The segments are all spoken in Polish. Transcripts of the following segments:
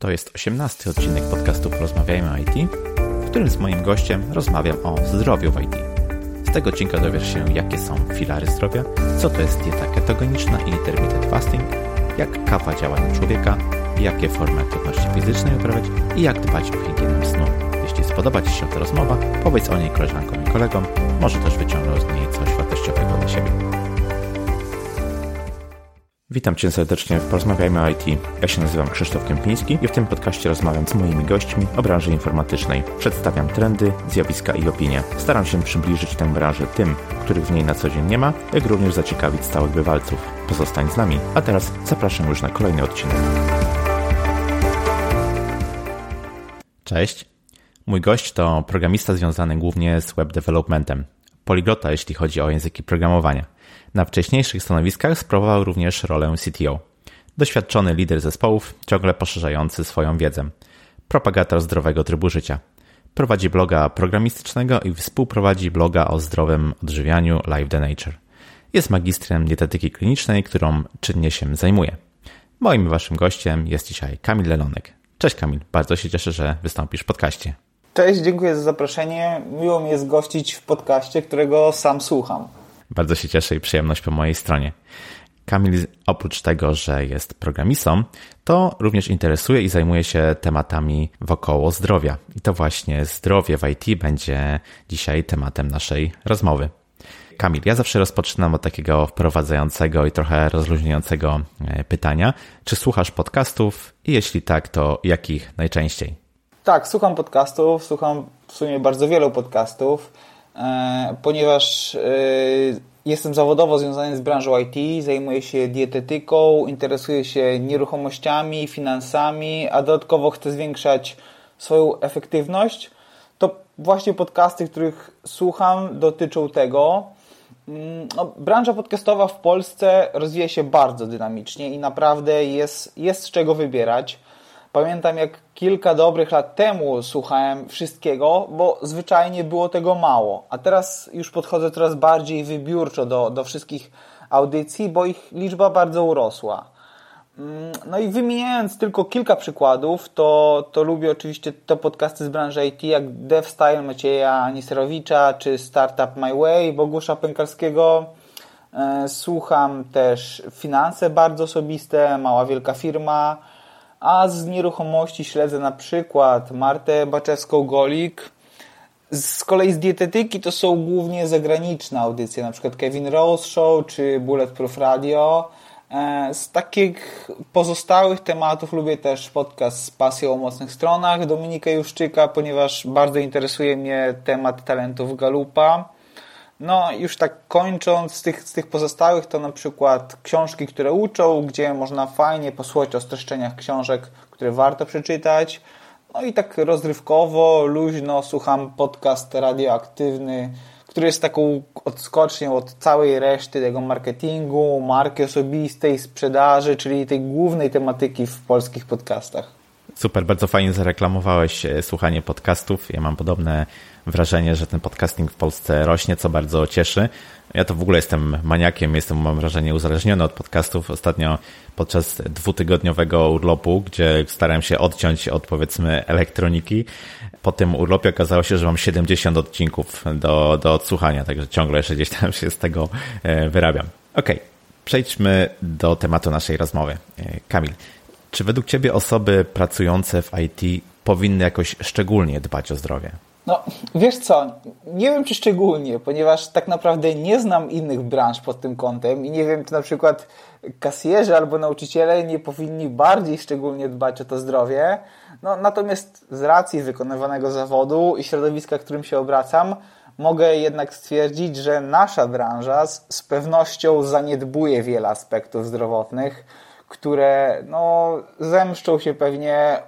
To jest osiemnasty odcinek podcastu Porozmawiajmy o IT, w którym z moim gościem rozmawiam o zdrowiu w IT. Z tego odcinka dowiesz się, jakie są filary zdrowia, co to jest dieta ketogeniczna i intermittent fasting, jak kawa działa na człowieka, jakie formy aktywności fizycznej uprawiać i jak dbać o higienę snu. Jeśli spodoba Ci się ta rozmowa, powiedz o niej koleżankom i kolegom, może też wyciągną z niej coś wartościowego dla siebie. Witam Cię serdecznie w Porozmawiajmy o IT. Ja się nazywam Krzysztof Kępiński i w tym podcaście rozmawiam z moimi gośćmi o branży informatycznej. Przedstawiam trendy, zjawiska i opinie. Staram się przybliżyć tę branżę tym, których w niej na co dzień nie ma, jak również zaciekawić stałych bywalców. Pozostań z nami, a teraz zapraszam już na kolejny odcinek. Cześć. Mój gość to programista związany głównie z web developmentem. Poliglota, jeśli chodzi o języki programowania. Na wcześniejszych stanowiskach sprawował również rolę CTO. Doświadczony lider zespołów, ciągle poszerzający swoją wiedzę. Propagator zdrowego trybu życia. Prowadzi bloga programistycznego i współprowadzi bloga o zdrowym odżywianiu Live the Nature. Jest magistrem dietetyki klinicznej, którą czynnie się zajmuje. Moim waszym gościem jest dzisiaj Kamil Lelonek. Cześć Kamil, bardzo się cieszę, że wystąpisz w podcaście. Cześć, dziękuję za zaproszenie. Miło mi jest gościć w podcaście, którego sam słucham. Bardzo się cieszę i przyjemność po mojej stronie. Kamil oprócz tego, że jest programistą, to również interesuje i zajmuje się tematami wokoło zdrowia. I to właśnie zdrowie w IT będzie dzisiaj tematem naszej rozmowy. Kamil, ja zawsze rozpoczynam od takiego wprowadzającego i trochę rozluźniającego e, pytania. Czy słuchasz podcastów i jeśli tak, to jakich najczęściej? Tak, słucham podcastów, słucham w sumie bardzo wielu podcastów. E, ponieważ e, jestem zawodowo związany z branżą IT, zajmuję się dietetyką, interesuję się nieruchomościami, finansami, a dodatkowo chcę zwiększać swoją efektywność, to właśnie podcasty, których słucham, dotyczą tego. Mm, no, branża podcastowa w Polsce rozwija się bardzo dynamicznie i naprawdę jest, jest z czego wybierać. Pamiętam, jak kilka dobrych lat temu słuchałem wszystkiego, bo zwyczajnie było tego mało. A teraz już podchodzę coraz bardziej wybiórczo do, do wszystkich audycji, bo ich liczba bardzo urosła. Mm, no i wymieniając tylko kilka przykładów, to, to lubię oczywiście te podcasty z branży IT, jak DevStyle Macieja Niserowicza, czy Startup My Way Bogusza Pękalskiego. E, słucham też Finanse bardzo osobiste, Mała Wielka Firma, a z nieruchomości śledzę na przykład Martę Baczewską-Golik. Z kolei z dietetyki to są głównie zagraniczne audycje, na przykład Kevin Rose Show czy Bulletproof Radio. E, z takich pozostałych tematów lubię też podcast z pasją o mocnych stronach Dominika Juszczyka, ponieważ bardzo interesuje mnie temat talentów Galupa. No, już tak kończąc, z tych, z tych pozostałych to na przykład książki, które uczą, gdzie można fajnie posłuchać o streszczeniach książek, które warto przeczytać. No i tak rozrywkowo, luźno słucham podcast radioaktywny, który jest taką odskocznią od całej reszty tego marketingu, marki osobistej, sprzedaży, czyli tej głównej tematyki w polskich podcastach. Super, bardzo fajnie zareklamowałeś e, słuchanie podcastów. Ja mam podobne wrażenie, że ten podcasting w Polsce rośnie, co bardzo cieszy. Ja to w ogóle jestem maniakiem, jestem, mam wrażenie, uzależniony od podcastów. Ostatnio podczas dwutygodniowego urlopu, gdzie starałem się odciąć od powiedzmy elektroniki, po tym urlopie okazało się, że mam 70 odcinków do, do odsłuchania, także ciągle jeszcze gdzieś tam się z tego e, wyrabiam. Okej, okay, przejdźmy do tematu naszej rozmowy. E, Kamil, czy według Ciebie osoby pracujące w IT powinny jakoś szczególnie dbać o zdrowie? No, wiesz co, nie wiem czy szczególnie, ponieważ tak naprawdę nie znam innych branż pod tym kątem i nie wiem, czy na przykład kasjerzy albo nauczyciele nie powinni bardziej szczególnie dbać o to zdrowie. No, natomiast z racji wykonywanego zawodu i środowiska, którym się obracam, mogę jednak stwierdzić, że nasza branża z, z pewnością zaniedbuje wiele aspektów zdrowotnych, które no, zemszczą się pewnie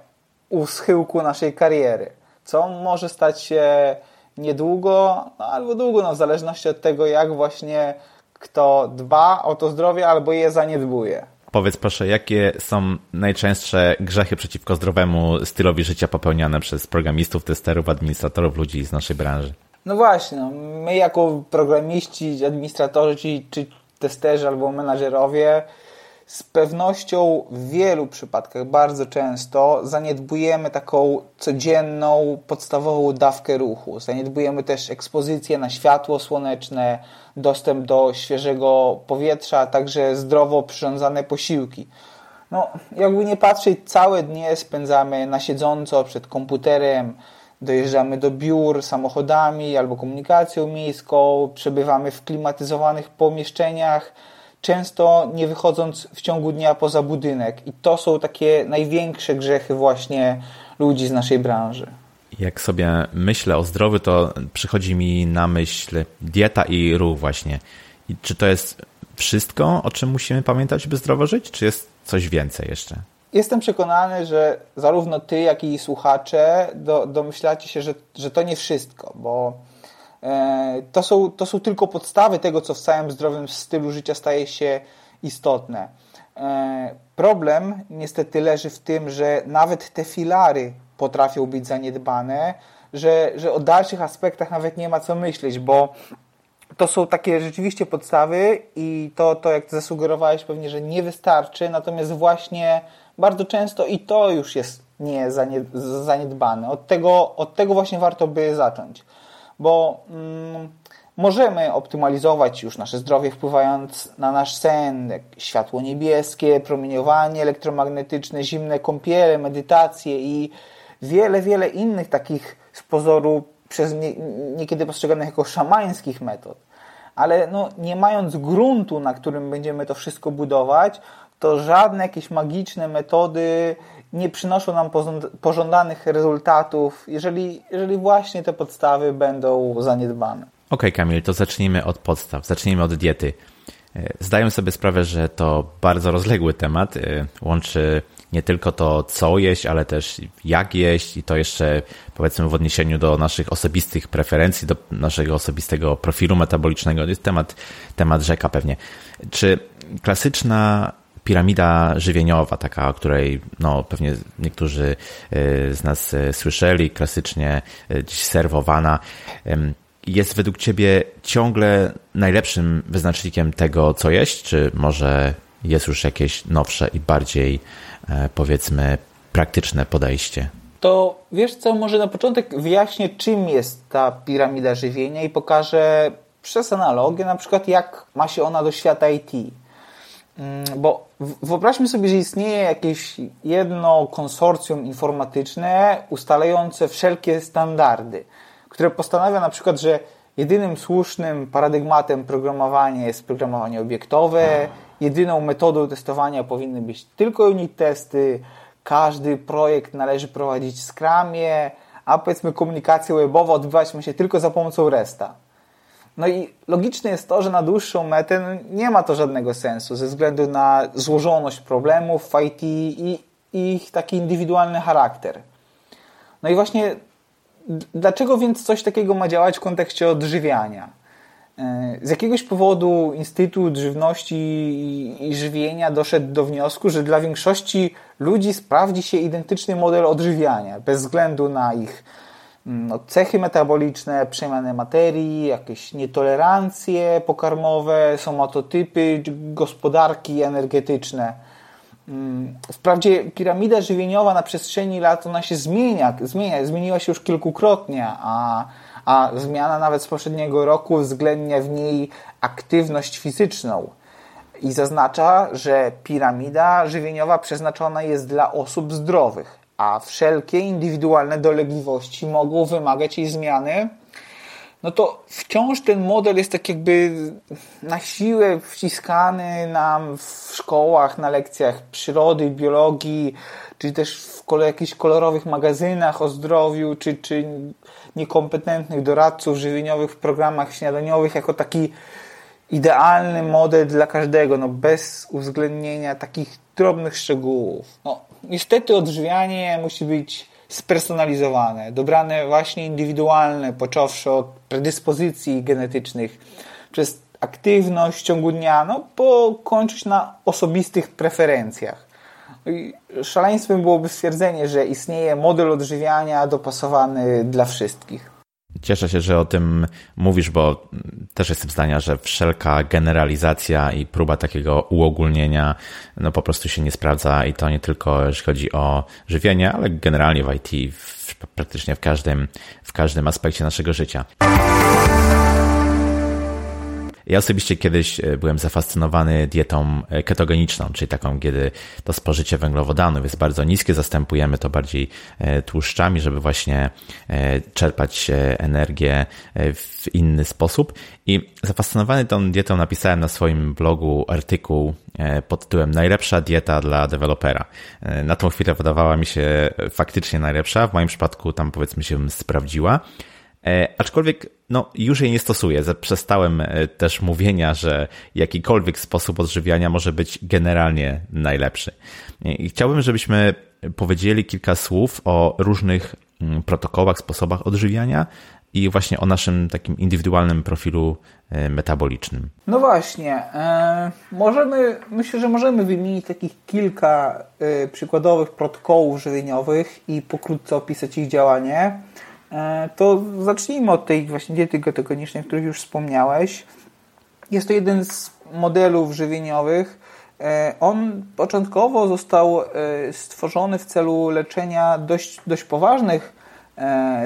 u schyłku naszej kariery co może stać się niedługo no, albo długo, no, w zależności od tego, jak właśnie kto dba o to zdrowie albo je zaniedbuje. Powiedz proszę, jakie są najczęstsze grzechy przeciwko zdrowemu stylowi życia popełniane przez programistów, testerów, administratorów, ludzi z naszej branży? No właśnie, no, my jako programiści, administratorzy czy, czy testerzy albo menadżerowie z pewnością w wielu przypadkach, bardzo często zaniedbujemy taką codzienną, podstawową dawkę ruchu. Zaniedbujemy też ekspozycję na światło słoneczne, dostęp do świeżego powietrza, a także zdrowo przyrządzane posiłki. No, jakby nie patrzeć, całe dnie spędzamy na siedząco przed komputerem, dojeżdżamy do biur samochodami albo komunikacją miejską, przebywamy w klimatyzowanych pomieszczeniach, często nie wychodząc w ciągu dnia poza budynek. I to są takie największe grzechy właśnie ludzi z naszej branży. Jak sobie myślę o zdrowiu, to przychodzi mi na myśl dieta i ruch właśnie. I czy to jest wszystko, o czym musimy pamiętać, by zdrowo żyć, czy jest coś więcej jeszcze? Jestem przekonany, że zarówno ty, jak i słuchacze do, domyślacie się, że, że to nie wszystko, bo to, są, to są tylko podstawy tego, co w całym zdrowym stylu życia staje się istotne. E, problem niestety leży w tym, że nawet te filary potrafią być zaniedbane, że, że o dalszych aspektach nawet nie ma co myśleć, bo to są takie rzeczywiście podstawy i to, to jak zasugerowałeś pewnie, że nie wystarczy, natomiast właśnie bardzo często i to już jest nie zaniedbane. Od tego, od tego właśnie warto by zacząć, bo mm, możemy optymalizować już nasze zdrowie wpływając na nasz sen, światło niebieskie, promieniowanie elektromagnetyczne, zimne kąpiele, medytacje i wiele, wiele innych takich z pozoru przez nie, niekiedy postrzeganych jako szamańskich metod. Ale no, nie mając gruntu, na którym będziemy to wszystko budować, to żadne jakieś magiczne metody nie przynoszą nam pożądanych rezultatów, jeżeli, jeżeli właśnie te podstawy będą zaniedbane. Okej, okay, Kamil, to zacznijmy od podstaw, zacznijmy od diety. E, zdaję sobie sprawę, że to bardzo rozległy temat. E, łączy nie tylko to, co jeść, ale też jak jeść i to jeszcze powiedzmy w odniesieniu do naszych osobistych preferencji, do naszego osobistego profilu metabolicznego. To jest temat, temat rzeka pewnie. Czy klasyczna piramida żywieniowa, taka, o której no, pewnie niektórzy e, z nas e, słyszeli, klasycznie e, dziś serwowana, jest według Ciebie ciągle najlepszym wyznacznikiem tego, co jeść, czy może jest już jakieś nowsze i bardziej, powiedzmy, praktyczne podejście? To wiesz co, może na początek wyjaśnię, czym jest ta piramida żywienia i pokażę przez analogię, na przykład jak ma się ona do świata IT. Mm, bo wyobraźmy sobie, że istnieje jakieś jedno konsorcjum informatyczne ustalające wszelkie standardy, które postanawia na przykład, że jedynym słusznym paradygmatem programowania jest programowanie obiektowe, jedyną metodą testowania powinny być tylko unit testy, każdy projekt należy prowadzić w Scrumie, a powiedzmy komunikacja webowa odbywać ma się tylko za pomocą RESTA. No i logiczne jest to, że na dłuższą metę no, nie ma to żadnego sensu ze względu na złożoność problemów w IT i ich taki indywidualny charakter. No i właśnie dlaczego więc coś takiego ma działać w kontekście odżywiania? E, z jakiegoś powodu Instytut Żywności i Żywienia doszedł do wniosku, że dla większości ludzi sprawdzi się identyczny model odżywiania, bez względu na ich no, cechy metaboliczne, przemiany materii, jakieś nietolerancje pokarmowe, somatotypy, gospodarki energetyczne. Mm, wprawdzie piramida żywieniowa na przestrzeni lat ona się zmienia, zmienia zmieniła się już kilkukrotnie, a, a zmiana nawet z poprzedniego roku uwzględnia w niej aktywność fizyczną i zaznacza, że piramida żywieniowa przeznaczona jest dla osób zdrowych a wszelkie indywidualne dolegliwości mogą wymagać jej zmiany, no to wciąż ten model jest tak jakby na siłę wciskany nam w szkołach, na lekcjach przyrody, biologii, czy też w jakichś kolorowych magazynach o zdrowiu, czy, czy niekompetentnych doradców żywieniowych w programach śniadaniowych jako taki idealny model dla każdego, no bez uwzględnienia takich drobnych szczegółów. No, niestety odżywianie musi być spersonalizowane, dobrane właśnie indywidualne, począwszy od predyspozycji genetycznych, przez aktywność w ciągu dnia, no po kończyć na osobistych preferencjach. No szaleństwem byłoby stwierdzenie, że istnieje model odżywiania dopasowany dla wszystkich. Cieszę się, że o tym mówisz, bo też jestem zdania, że wszelka generalizacja i próba takiego uogólnienia no po prostu się nie sprawdza i to nie tylko jeśli chodzi o żywienie, ale generalnie w IT, w, praktycznie w każdym, w każdym aspekcie naszego życia. Ja osobiście kiedyś e, byłem zafascynowany dietą e, ketogeniczną, czyli taką, kiedy to spożycie węglowodanów jest bardzo niskie, zastępujemy to bardziej e, tłuszczami, żeby właśnie czerpać energię w inny sposób. I zafascynowany tą dietą napisałem na swoim blogu artykuł pod tytułem Najlepsza dieta dla dewelopera. Na tą chwilę wydawała mi się faktycznie najlepsza, w moim przypadku tam powiedzmy się sprawdziła. E, aczkolwiek no, już jej nie stosuję. Przestałem e, też mówienia, że jakikolwiek sposób odżywiania może być generalnie najlepszy. I chciałbym, żebyśmy powiedzieli kilka słów o różnych mm, protokołach, sposobach odżywiania i właśnie o naszym takim indywidualnym profilu e, metabolicznym. No właśnie, e, możemy, myślę, że możemy wymienić takich kilka e, przykładowych protokołów żywieniowych i pokrótce opisać ich działanie. E, to zacznijmy od tej właśnie diety ketogenicznej, o której już wspomniałeś. Jest to jeden z modelów żywieniowych. E, on początkowo został e, stworzony w celu leczenia dość, dość poważnych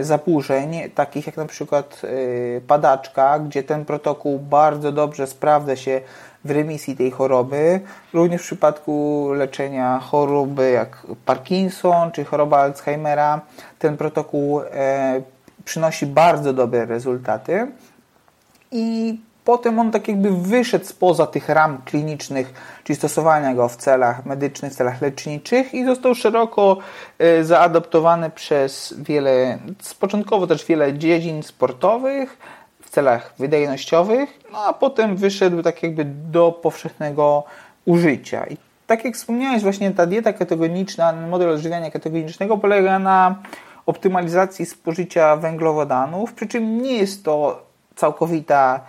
zaburzeń, takich jak na przykład padaczka, gdzie ten protokół bardzo dobrze sprawdza się w remisji tej choroby. Również w przypadku leczenia choroby jak Parkinson czy choroba Alzheimera ten protokół e, przynosi bardzo dobre rezultaty i potem on tak jakby wyszedł spoza tych ram klinicznych, czyli stosowania go w celach medycznych, w celach leczniczych i został szeroko e, zaadoptowany przez wiele, początkowo też wiele dziedzin sportowych, w celach wydajnościowych, no a potem wyszedł tak jakby do powszechnego użycia. I tak jak wspomniałeś, właśnie ta dieta ketogeniczna, model odżywiania ketogenicznego polega na optymalizacji spożycia węglowodanów, przy czym nie jest to całkowita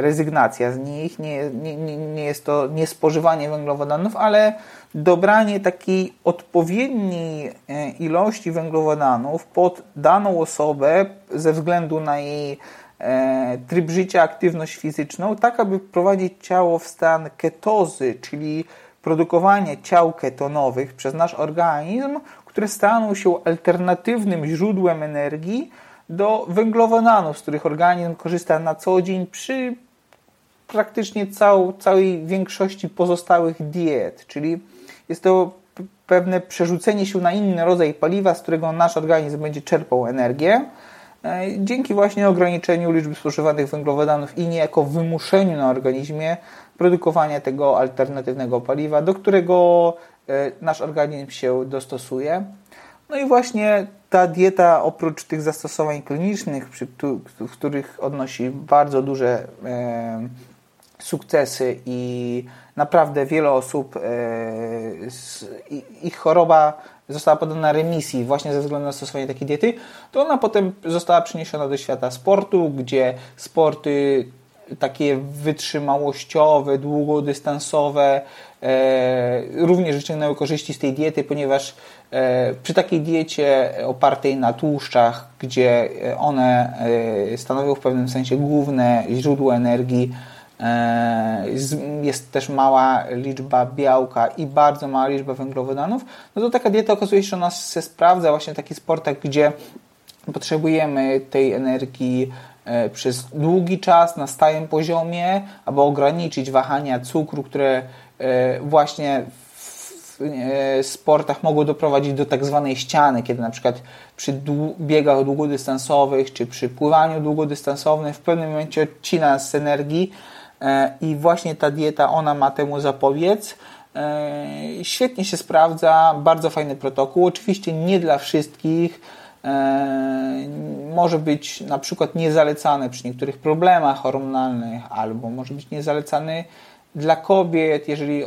rezygnacja z nich, nie, nie, nie jest to niespożywanie węglowodanów, ale dobranie takiej odpowiedniej e, ilości węglowodanów pod daną osobę ze względu na jej e, tryb życia, aktywność fizyczną, tak aby wprowadzić ciało w stan ketozy, czyli produkowanie ciał ketonowych przez nasz organizm, które staną się alternatywnym źródłem energii do węglowodanów, z których organizm korzysta na co dzień przy praktycznie cał, całej większości pozostałych diet, czyli jest to pewne przerzucenie się na inny rodzaj paliwa, z którego nasz organizm będzie czerpał energię, e, dzięki właśnie ograniczeniu liczby spożywanych węglowodanów i niejako wymuszeniu na organizmie produkowania tego alternatywnego paliwa, do którego e, nasz organizm się dostosuje. No i właśnie ta dieta, oprócz tych zastosowań klinicznych, w których odnosi bardzo duże e, sukcesy i naprawdę wiele osób, e, ich choroba została podana remisji właśnie ze względu na stosowanie takiej diety, to ona potem została przeniesiona do świata sportu, gdzie sporty takie wytrzymałościowe, długodystansowe również wyciągnęły korzyści z tej diety, ponieważ e, przy takiej diecie opartej na tłuszczach, gdzie one stanowią w pewnym sensie główne źródło energii, E, jest też mała liczba białka i bardzo mała liczba węglowodanów, no to taka dieta okazuje się, że ona się sprawdza właśnie w takich sportach, gdzie potrzebujemy tej energii e, przez długi czas na stałym poziomie, aby ograniczyć wahania cukru, które e, właśnie w sportach mogą doprowadzić do tak zwanej ściany, kiedy na przykład przy biegach długodystansowych czy przy pływaniu długodystansowym w pewnym momencie odcina z energii, E, i właśnie ta dieta, ona ma temu zapobiec. E, świetnie się sprawdza, bardzo fajny protokół. Oczywiście nie dla wszystkich. E, może być na przykład niezalecany przy niektórych problemach hormonalnych, albo może być niezalecany dla kobiet, jeżeli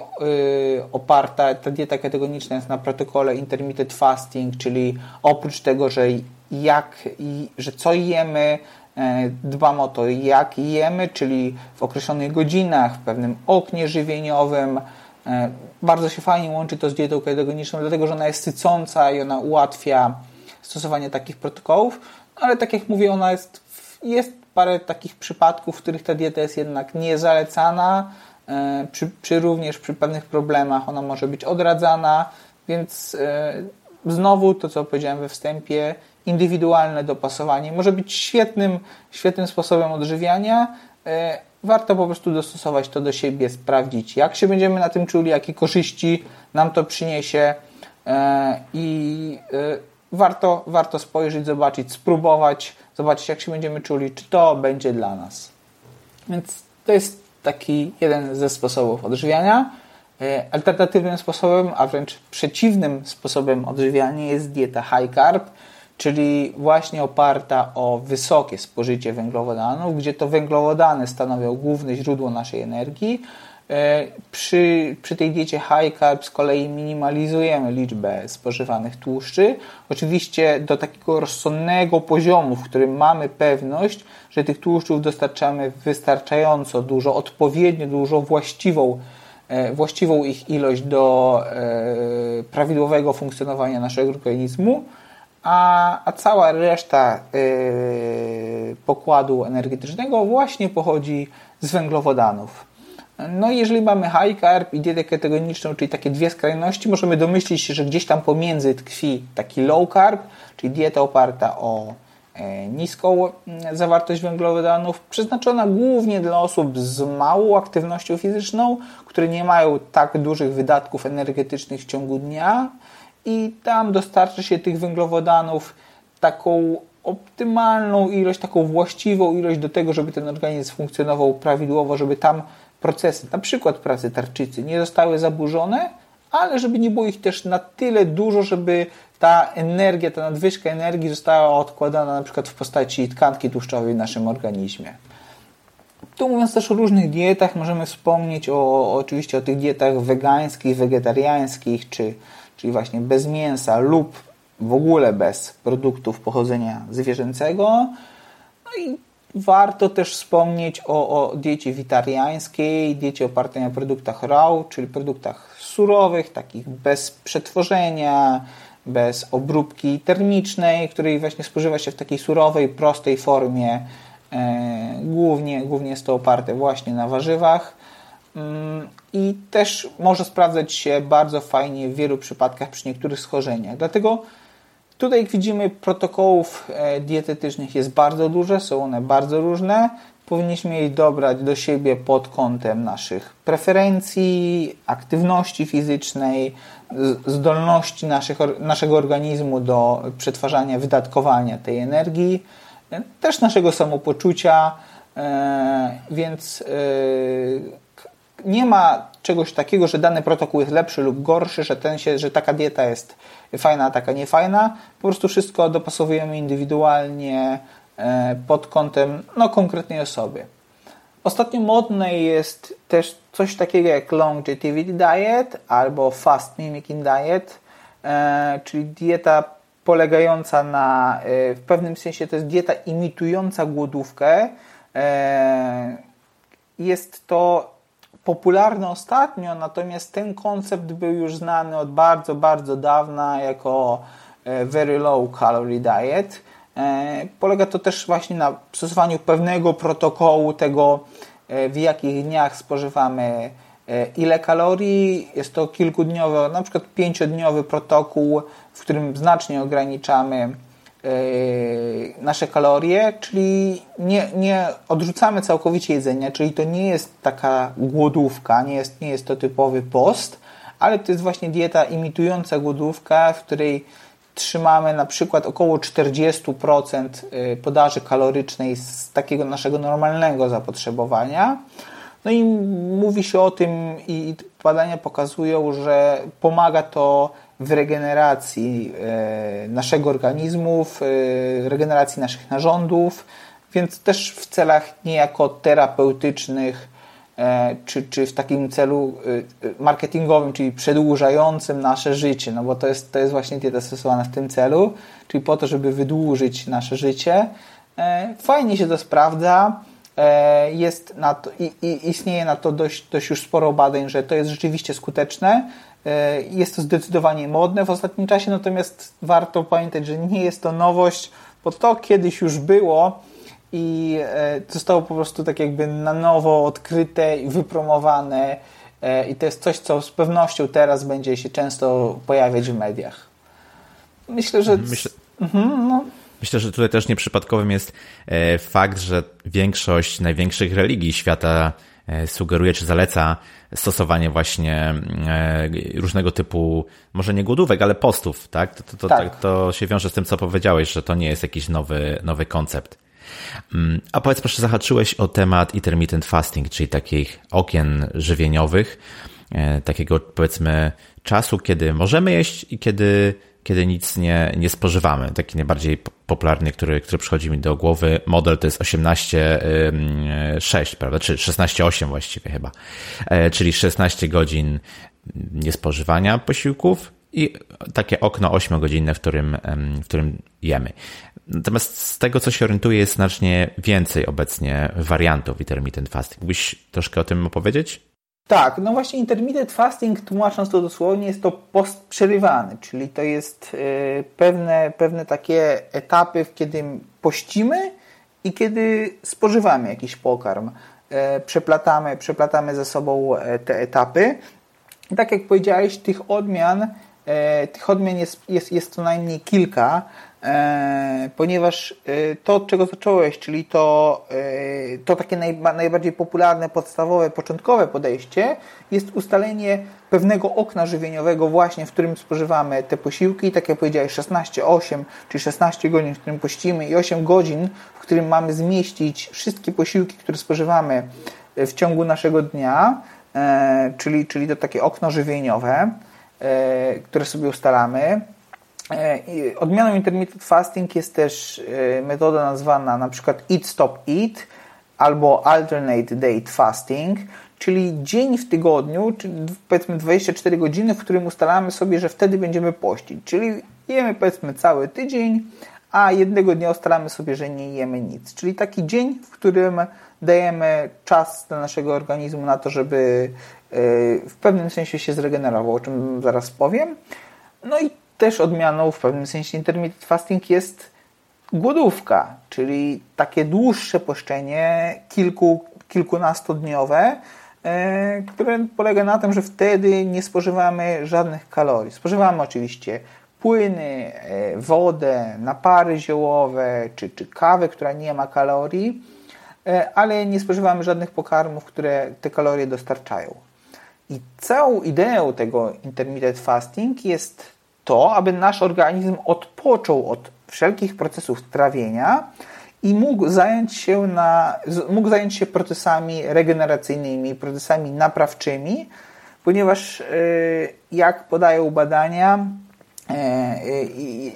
oparta ta dieta ketogeniczna jest na protokole intermittent fasting, czyli oprócz tego, że jak że co jemy, E, dbam o to, jak jemy, czyli w określonych godzinach, w pewnym oknie żywieniowym. E, bardzo się fajnie łączy to z dietą ketogeniczną, dlatego że ona jest sycąca i ona ułatwia stosowanie takich protokołów. ale tak jak mówię, ona jest, jest parę takich przypadków, w których ta dieta jest jednak niezalecana, przy, przy również przy pewnych problemach ona może być odradzana, więc e, znowu to, co powiedziałem we wstępie, indywidualne dopasowanie może być świetnym, świetnym sposobem odżywiania. E, warto po prostu dostosować to do siebie, sprawdzić, jak się będziemy na tym czuli, jakie korzyści nam to przyniesie i warto, warto spojrzeć, zobaczyć, spróbować, zobaczyć, jak się będziemy czuli, czy to będzie dla nas. Więc to jest taki jeden ze sposobów odżywiania. E, alternatywnym sposobem, a wręcz przeciwnym sposobem odżywiania jest dieta high carb, czyli właśnie oparta o wysokie spożycie węglowodanów, gdzie to węglowodany stanowią główne źródło naszej energii, przy, przy tej diecie high carb z kolei minimalizujemy liczbę spożywanych tłuszczy. Oczywiście do takiego rozsądnego poziomu, w którym mamy pewność, że tych tłuszczów dostarczamy wystarczająco dużo, odpowiednio dużo, właściwą, e, właściwą ich ilość do e, prawidłowego funkcjonowania naszego organizmu, a, a cała reszta pokładu energetycznego właśnie pochodzi z węglowodanów. No i jeżeli mamy high carb i dietę ketogeniczną, czyli takie dwie skrajności, możemy domyślić się, że gdzieś tam pomiędzy tkwi taki low carb, czyli dieta oparta o e, niską mm, zawartość węglowodanów, przeznaczona głównie dla osób z małą aktywnością fizyczną, które nie mają tak dużych wydatków energetycznych w ciągu dnia. I tam dostarczy się tych węglowodanów taką optymalną ilość, taką właściwą ilość do tego, żeby ten organizm funkcjonował prawidłowo, żeby tam procesy, na przykład pracy tarczycy, nie zostały zaburzone, ale żeby nie było ich też na tyle dużo, żeby ta energia, ta nadwyżka energii została odkładana na przykład w postaci tkanki tłuszczowej w naszym organizmie. Tu mówiąc też o różnych dietach, możemy wspomnieć o, oczywiście o tych dietach wegańskich, wegetariańskich, czy, czyli właśnie bez mięsa lub w ogóle bez produktów pochodzenia zwierzęcego. No i Warto też wspomnieć o, o diecie witariańskiej, diecie opartej na produktach raw, czyli produktach surowych, takich bez przetworzenia, bez obróbki termicznej, której właśnie spożywa się w takiej surowej, prostej formie. E, głównie, głównie jest to oparte właśnie na warzywach. Mm, I też może sprawdzać się bardzo fajnie w wielu przypadkach przy niektórych schorzeniach. Dlatego Tutaj, jak widzimy, protokołów e, dietetycznych jest bardzo dużo, są one bardzo różne. Powinniśmy je dobrać do siebie pod kątem naszych preferencji, aktywności fizycznej, zdolności naszych, naszego organizmu do przetwarzania, wydatkowania tej energii, e, też naszego samopoczucia, e, więc nie ma czegoś takiego, że dany protokół jest lepszy lub gorszy, że, ten się, że taka dieta jest fajna, taka niefajna. Po prostu wszystko dopasowujemy indywidualnie e, pod kątem no, konkretnej osoby. Ostatnio modne jest też coś takiego jak longevity diet albo fast mimicking diet, e, czyli dieta polegająca na, e, w pewnym sensie to jest dieta imitująca głodówkę. Jest to popularny ostatnio, natomiast ten koncept był już znany od bardzo, bardzo dawna jako e, Very Low Calorie Diet. E, polega to też właśnie na stosowaniu pewnego protokołu tego, e, w jakich dniach spożywamy ile kalorii. Jest to kilkudniowy, na przykład pięciodniowy protokół, w którym znacznie ograniczamy nasze kalorie, czyli nie, nie odrzucamy całkowicie jedzenia, czyli to nie jest taka głodówka, nie jest, nie jest to typowy post, ale to jest właśnie dieta imitująca głodówkę, w której trzymamy na przykład około 40% yy, podaży kalorycznej z takiego naszego normalnego zapotrzebowania. No i mówi się o tym i badania pokazują, że pomaga to w regeneracji e, naszego organizmu, w e, regeneracji naszych narządów, więc też w celach niejako terapeutycznych, e, czy, czy w takim celu marketingowym, czyli przedłużającym nasze życie, no bo to jest, to jest właśnie dieta stosowana w tym celu, czyli po to, żeby wydłużyć nasze życie. Fajnie się to sprawdza. Jest na to, i, i istnieje na to dość, dość już sporo badań, że to jest rzeczywiście skuteczne. E, jest to zdecydowanie modne w ostatnim czasie, natomiast warto pamiętać, że nie jest to nowość. bo to kiedyś już było i e, zostało po prostu tak jakby na nowo odkryte i wypromowane e, i to jest coś, co z pewnością teraz będzie się często pojawiać w mediach. Myślę, że... Myślę... Mhm, no. Myślę, że tutaj też nieprzypadkowym jest fakt, że większość największych religii świata sugeruje czy zaleca stosowanie właśnie różnego typu, może nie głodówek, ale postów, tak? To, to, to, tak. to się wiąże z tym, co powiedziałeś, że to nie jest jakiś nowy, nowy koncept. Mm, a powiedz proszę, zahaczyłeś o temat intermittent fasting, czyli takich okien żywieniowych, e, takiego powiedzmy czasu, kiedy możemy jeść i kiedy, kiedy nic nie, nie spożywamy. Taki najbardziej popularny, który, który przychodzi mi do głowy, model to jest 18-6, prawda, czy 16-8 właściwie chyba, e, czyli 16 godzin niespożywania posiłków i takie okno 8-godzinne, w którym, w którym jemy. Natomiast z tego, co się orientuję, jest znacznie więcej obecnie wariantów intermittent fasting. Mógłbyś troszkę o tym opowiedzieć? Tak, no właśnie intermittent fasting, tłumacząc to dosłownie, jest to post przerywany, czyli to jest y, pewne, pewne takie etapy, kiedy pościmy i kiedy spożywamy jakiś pokarm. E, przeplatamy, przeplatamy ze sobą e, te etapy. Tak jak powiedziałeś, tych odmian, e, tych odmian jest, jest, jest co najmniej kilka. E, ponieważ e, to, od czego zacząłeś, czyli to, e, to takie najbardziej popularne, podstawowe, początkowe podejście, jest ustalenie pewnego okna żywieniowego właśnie, w którym spożywamy te posiłki, tak jak powiedziałeś, 16-8, czyli 16 godzin, w którym pościmy i 8 godzin, w którym mamy zmieścić wszystkie posiłki, które spożywamy w ciągu naszego dnia, czyli, czyli to takie okno żywieniowe, które sobie ustalamy. E, odmianą intermittent fasting jest też e, metoda nazwana na przykład Eat Stop Eat albo Alternate Date Fasting, czyli dzień w tygodniu, czyli powiedzmy 24 godziny, w którym ustalamy sobie, że wtedy będziemy pościć. Czyli jemy powiedzmy cały tydzień, a jednego dnia ustalamy sobie, że nie jemy nic. Czyli taki dzień, w którym dajemy czas dla naszego organizmu na to, żeby e, w pewnym sensie się zregenerował, o czym zaraz powiem. No i też odmianą w pewnym sensie intermittent fasting jest głodówka, czyli takie dłuższe poszczenie, kilku, kilkunastodniowe, e, które polega na tym, że wtedy nie spożywamy żadnych kalorii. Spożywamy oczywiście płyny, e, wodę, napary ziołowe czy, czy kawę, która nie ma kalorii, e, ale nie spożywamy żadnych pokarmów, które te kalorie dostarczają. I całą ideą tego intermittent fasting jest to, aby nasz organizm odpoczął od wszelkich procesów trawienia i mógł zająć się, na, mógł zająć się procesami regeneracyjnymi, procesami naprawczymi, ponieważ e, jak podają badania, e,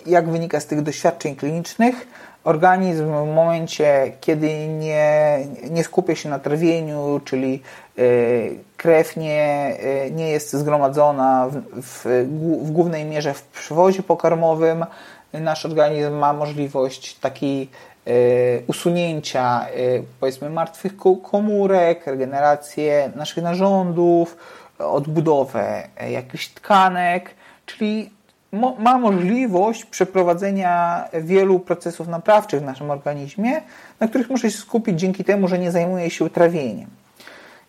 jak wynika z tych doświadczeń klinicznych, organizm w momencie, kiedy nie, nie skupia się na trawieniu, czyli e, krew nie, e, nie jest zgromadzona w, w, w głównej mierze w przewozie pokarmowym, nasz organizm ma możliwość takiej e, usunięcia powiedzmy martwych komórek, regenerację naszych narządów, odbudowę jakichś tkanek, czyli ma możliwość przeprowadzenia wielu procesów naprawczych w naszym organizmie, na których może się skupić dzięki temu, że nie zajmuje się trawieniem.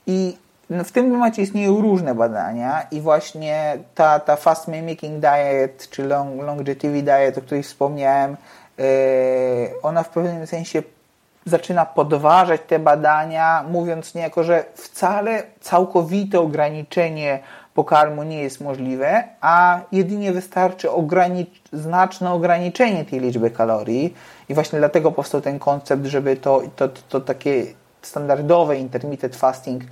I w tym temacie istnieją różne badania i właśnie ta, ta fast mimicking diet, czy long, longevity diet, o której wspomniałem, yy, ona w pewnym sensie zaczyna podważać te badania, mówiąc niejako, że wcale całkowite ograniczenie pokarmu nie jest możliwe, a jedynie wystarczy znaczne ograniczenie tej liczby kalorii i właśnie dlatego powstał ten koncept, żeby to, to, to, to takie standardowe intermittent fasting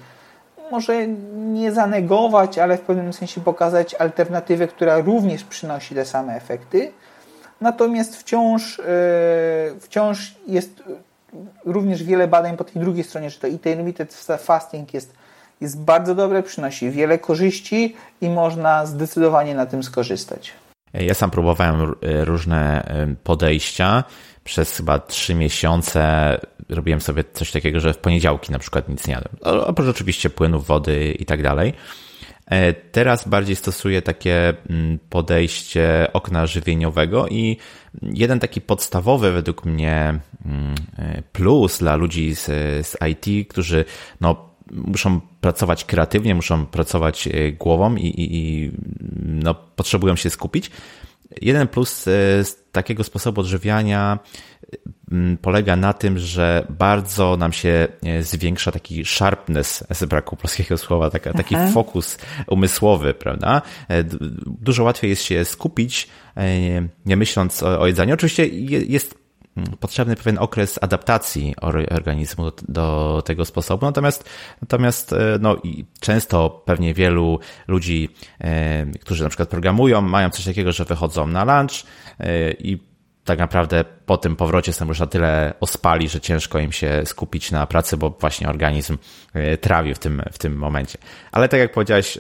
może nie zanegować, ale w pewnym sensie pokazać alternatywę, która również przynosi te same efekty. Natomiast wciąż, yy, wciąż jest również wiele badań po tej drugiej stronie, że to intermittent fasting jest jest bardzo dobre, przynosi wiele korzyści i można zdecydowanie na tym skorzystać. Ja sam próbowałem różne podejścia. Przez chyba trzy miesiące robiłem sobie coś takiego, że w poniedziałki na przykład nic nie jadłem. Oprócz oczywiście płynów, wody i tak dalej. E, teraz bardziej stosuję takie podejście okna żywieniowego i jeden taki podstawowy według mnie e, plus dla ludzi z, z IT, którzy no, muszą pracować kreatywnie, muszą pracować e, głową i, i, i no, potrzebują się skupić. Jeden plus z takiego sposobu odżywiania Mm, polega na tym, że bardzo nam się e, zwiększa taki sharpness, z braku polskiego słowa, taka, taki fokus umysłowy, prawda? E, dużo łatwiej jest się skupić, e, nie myśląc o, o jedzeniu. Oczywiście jest potrzebny pewien okres adaptacji organizmu do, do, tego sposobu. Natomiast, natomiast no, często pewnie wielu ludzi, którzy na przykład programują, mają coś takiego, że wychodzą na lunch i tak naprawdę po tym powrocie są już na tyle ospali, że ciężko im się skupić na pracy, bo właśnie organizm e, trawi w tym, w tym momencie. Ale tak jak powiedziałeś,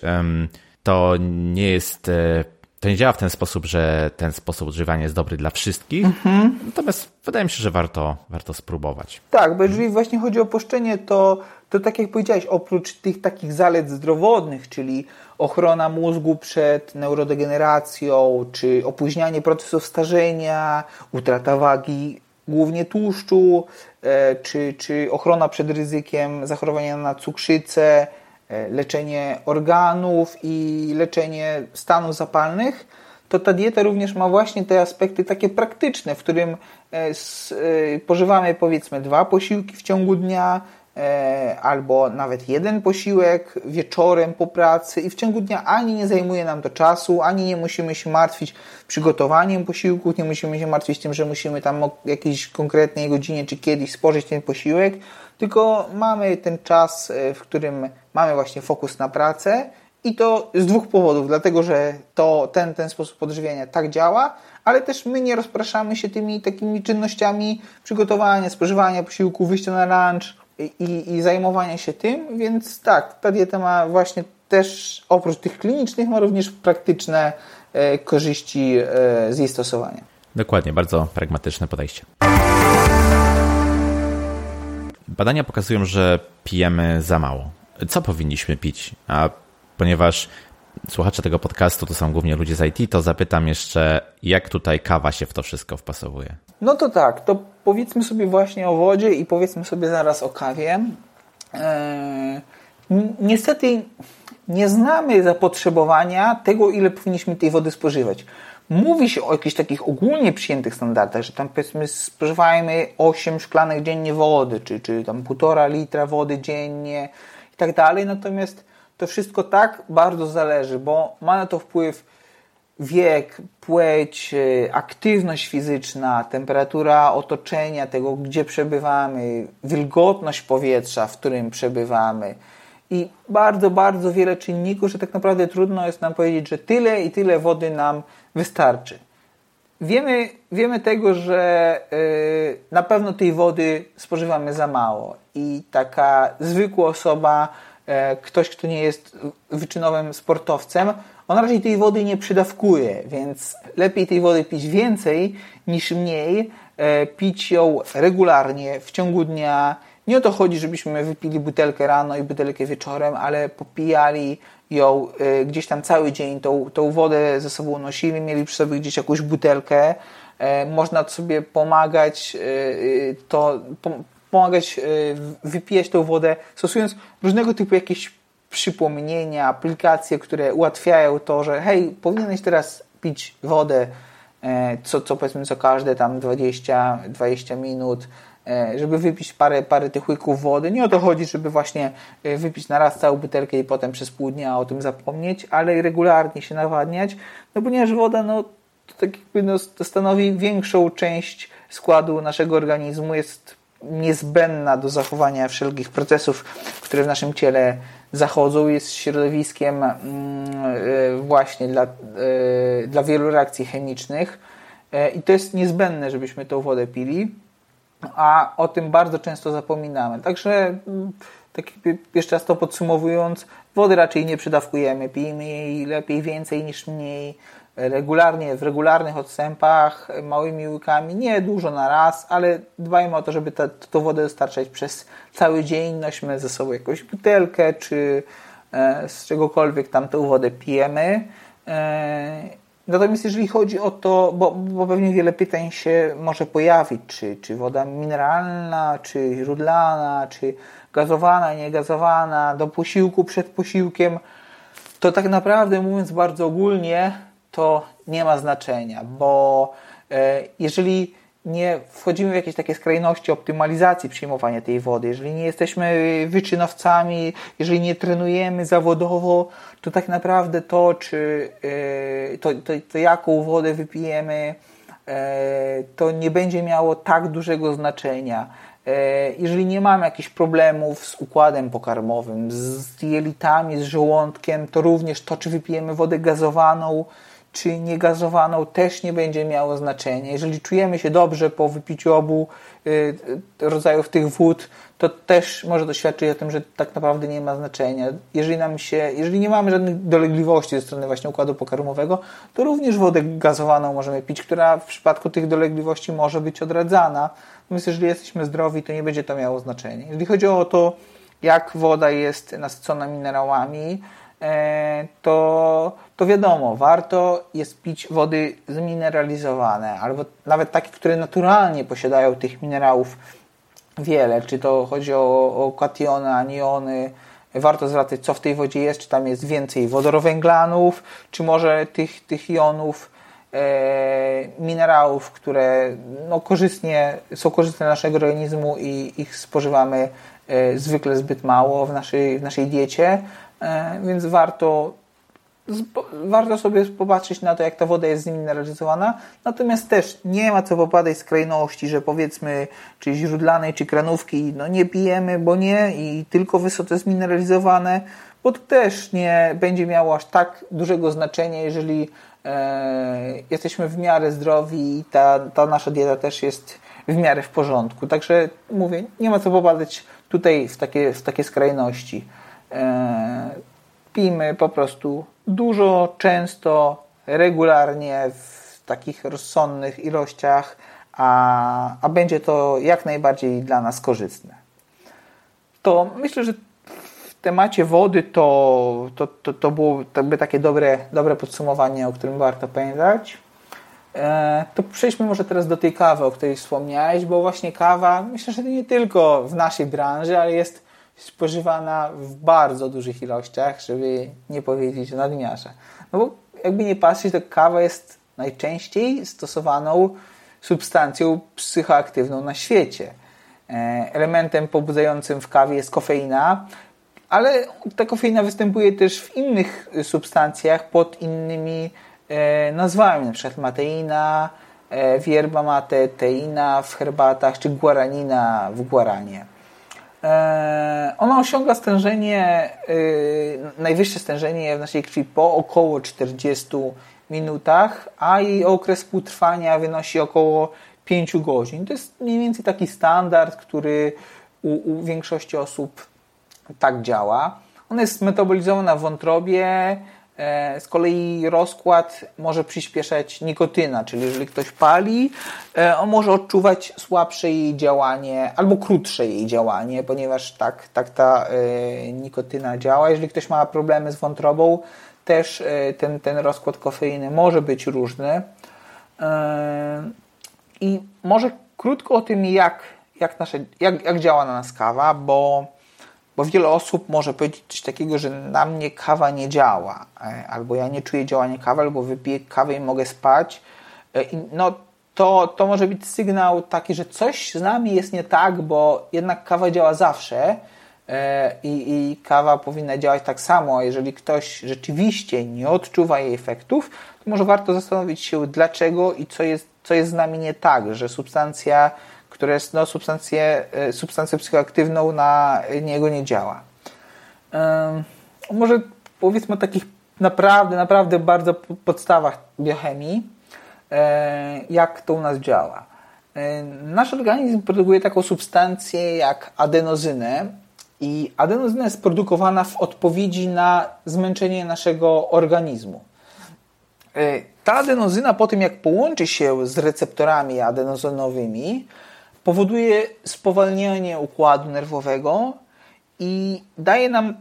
to nie jest, e, to nie działa w ten sposób, że ten sposób odżywania jest dobry dla wszystkich. Mhm. Natomiast wydaje mi się, że warto, warto spróbować. Tak, bo jeżeli właśnie chodzi o poszczenie, to, to tak jak powiedziałeś, oprócz tych takich zalet zdrowotnych, czyli ochrona mózgu przed neurodegeneracją, czy opóźnianie procesów starzenia, utrata wagi, głównie tłuszczu, e, czy, czy ochrona przed ryzykiem zachorowania na cukrzycę, leczenie organów i leczenie stanów zapalnych, to ta dieta również ma właśnie te aspekty takie praktyczne, w którym e, pożywamy powiedzmy dwa posiłki w ciągu dnia, E, albo nawet jeden posiłek wieczorem po pracy i w ciągu dnia ani nie zajmuje nam to czasu, ani nie musimy się martwić przygotowaniem posiłków, nie musimy się martwić tym, że musimy tam o jakiejś konkretnej godzinie czy kiedyś spożyć ten posiłek, tylko mamy ten czas, e, w którym mamy właśnie fokus na pracę i to z dwóch powodów, dlatego że to ten, ten sposób odżywiania tak działa, ale też my nie rozpraszamy się tymi takimi czynnościami przygotowania, spożywania posiłku, wyjścia na lunch, i, i zajmowanie się tym, więc tak, ta dieta ma właśnie też oprócz tych klinicznych ma również praktyczne e, korzyści e, z jej stosowania. Dokładnie, bardzo pragmatyczne podejście. Badania pokazują, że pijemy za mało. Co powinniśmy pić? A ponieważ słuchacze tego podcastu to są głównie ludzie z IT, to zapytam jeszcze, jak tutaj kawa się w to wszystko wpasowuje? No to tak, to powiedzmy sobie właśnie o wodzie i powiedzmy sobie zaraz o kawie. Eee, niestety nie znamy zapotrzebowania tego, ile powinniśmy tej wody spożywać. Mówi się o jakichś takich ogólnie przyjętych standardach, że tam powiedzmy spożywajmy 8 szklanek dziennie wody, czy, czy tam 1,5 litra wody dziennie i tak dalej. Natomiast to wszystko tak bardzo zależy, bo ma na to wpływ wiek, płeć, y, aktywność fizyczna, temperatura otoczenia, tego gdzie przebywamy, wilgotność powietrza, w którym przebywamy i bardzo, bardzo wiele czynników, że tak naprawdę trudno jest nam powiedzieć, że tyle i tyle wody nam wystarczy. Wiemy, wiemy tego, że yy, na pewno tej wody spożywamy za mało i taka zwykła osoba, yy, ktoś, kto nie jest wyczynowym sportowcem, on raczej tej wody nie przydawkuje, więc lepiej tej wody pić więcej niż mniej, e, pić ją regularnie w ciągu dnia. Nie o to chodzi, żebyśmy wypili butelkę rano i butelkę wieczorem, ale popijali ją e, gdzieś tam cały dzień, tą, tą wodę ze sobą nosili, mieli przy sobie gdzieś jakąś butelkę. E, można sobie pomagać, to pomagać wypijać tą wodę, stosując różnego typu jakieś przypomnienia, aplikacje, które ułatwiają to, że hej, powinieneś teraz pić wodę e, co, co powiedzmy co każde tam 20, 20 minut, żeby wypić parę, parę tych łyków wody. Nie o to chodzi, żeby właśnie e, wypić na raz całą butelkę i potem przez pół dnia o tym zapomnieć, ale regularnie się nawadniać, no ponieważ woda no, to tak jakby no, to stanowi większą część składu naszego organizmu, jest niezbędna do zachowania wszelkich procesów, które w naszym ciele zachodzą, jest środowiskiem mm, e, właśnie dla, e, dla wielu reakcji chemicznych e, i to jest niezbędne, żebyśmy tą wodę pili, a o tym bardzo często zapominamy. Także mm, tak jeszcze raz to podsumowując, wody raczej nie przydawkujemy, pijmy jej lepiej więcej niż mniej, regularnie, w regularnych odstępach, małymi łykami, nie dużo na raz, ale dbajmy o to, żeby tę wodę dostarczać przez cały dzień. Nośmy ze sobą jakąś butelkę, czy z czegokolwiek tam tę wodę pijemy. Natomiast jeżeli chodzi o to, bo, bo pewnie wiele pytań się może pojawić, czy, czy woda mineralna, czy źródlana, czy gazowana, niegazowana, do posiłku, przed posiłkiem, to tak naprawdę mówiąc bardzo ogólnie, to nie ma znaczenia, bo e, jeżeli nie wchodzimy w jakieś takie skrajności optymalizacji przyjmowania tej wody, jeżeli nie jesteśmy wyczynowcami, jeżeli nie trenujemy zawodowo, to tak naprawdę to, czy e, to, to, to jaką wodę wypijemy, e, to nie będzie miało tak dużego znaczenia. Jeżeli nie mamy jakichś problemów z układem pokarmowym, z jelitami, z żołądkiem, to również to, czy wypijemy wodę gazowaną, czy niegazowaną też nie będzie miało znaczenia. Jeżeli czujemy się dobrze po wypiciu obu y, rodzajów tych wód, to też może doświadczyć o tym, że tak naprawdę nie ma znaczenia. Jeżeli, nam się, jeżeli nie mamy żadnych dolegliwości ze strony właśnie układu pokarmowego, to również wodę gazowaną możemy pić, która w przypadku tych dolegliwości może być odradzana. Natomiast jeżeli jesteśmy zdrowi, to nie będzie to miało znaczenia. Jeżeli chodzi o to, jak woda jest nasycona minerałami, to, to wiadomo, warto jest pić wody zmineralizowane, albo nawet takie, które naturalnie posiadają tych minerałów wiele, czy to chodzi o, o kationy, aniony, warto zwracać, co w tej wodzie jest, czy tam jest więcej wodorowęglanów, czy może tych, tych jonów, e, minerałów, które no, korzystnie, są korzystne dla naszego organizmu i ich spożywamy e, zwykle zbyt mało w naszej, w naszej diecie, E, więc warto, warto sobie popatrzeć na to, jak ta woda jest zmineralizowana. Natomiast też nie ma co popadać z skrajności, że powiedzmy, czy źródlanej, czy kranówki, no nie pijemy, bo nie i tylko wysoce zmineralizowane, bo to też nie będzie miało aż tak dużego znaczenia, jeżeli e, jesteśmy w miarę zdrowi i ta, ta nasza dieta też jest w miarę w porządku. Także mówię, nie ma co popadać tutaj w takie, w takie skrajności. E, pijmy po prostu dużo, często, regularnie w takich rozsądnych ilościach, a, a będzie to jak najbardziej dla nas korzystne. To myślę, że w temacie wody to, to, to, to było takie dobre, dobre podsumowanie, o którym warto pamiętać. E, to przejdźmy może teraz do tej kawy, o której wspomniałeś, bo właśnie kawa, myślę, że nie tylko w naszej branży, ale jest spożywana w bardzo dużych ilościach, żeby nie powiedzieć o nadmiarze. No bo jakby nie patrzeć, to kawa jest najczęściej stosowaną substancją psychoaktywną na świecie. E, elementem pobudzającym w kawie jest kofeina, ale ta kofeina występuje też w innych substancjach pod innymi e, nazwami, np. mateina, e, wierba mate, teina w herbatach, czy guaranina w guaranie. E, ona osiąga stężenie, y, najwyższe stężenie w naszej krwi po około 40 minutach, a jej okres półtrwania wynosi około 5 godzin. To jest mniej więcej taki standard, który u, u większości osób tak działa. Ona jest metabolizowana w wątrobie, E, z kolei rozkład może przyspieszać nikotyna, czyli jeżeli ktoś pali, e, on może odczuwać słabsze jej działanie albo krótsze jej działanie, ponieważ tak, tak ta e, nikotyna działa. Jeżeli ktoś ma problemy z wątrobą, też ten, ten rozkład kofeiny może być różny. I może krótko o tym, jak, jak, nasze, jak, jak działa na nas kawa, bo bo wiele osób może powiedzieć coś takiego, że na mnie kawa nie działa, e, albo ja nie czuję działania kawy, albo wypiję kawę i mogę spać. E, no to, to może być sygnał taki, że coś z nami jest nie tak, bo jednak kawa działa zawsze e, i, i kawa powinna działać tak samo. A jeżeli ktoś rzeczywiście nie odczuwa jej efektów, to może warto zastanowić się, dlaczego i co jest, co jest z nami nie tak, że substancja które jest no, substancję, e, substancją psychoaktywną, na niego nie działa. Może powiedzmy o takich naprawdę, naprawdę bardzo podstawach biochemii, e, jak to u nas działa. E, nasz organizm produkuje taką substancję jak adenozynę i adenozyna jest produkowana w odpowiedzi na zmęczenie naszego organizmu. Ta adenozyna po tym jak połączy się z receptorami adenozynowymi, powoduje spowalnianie układu nerwowego i daje nam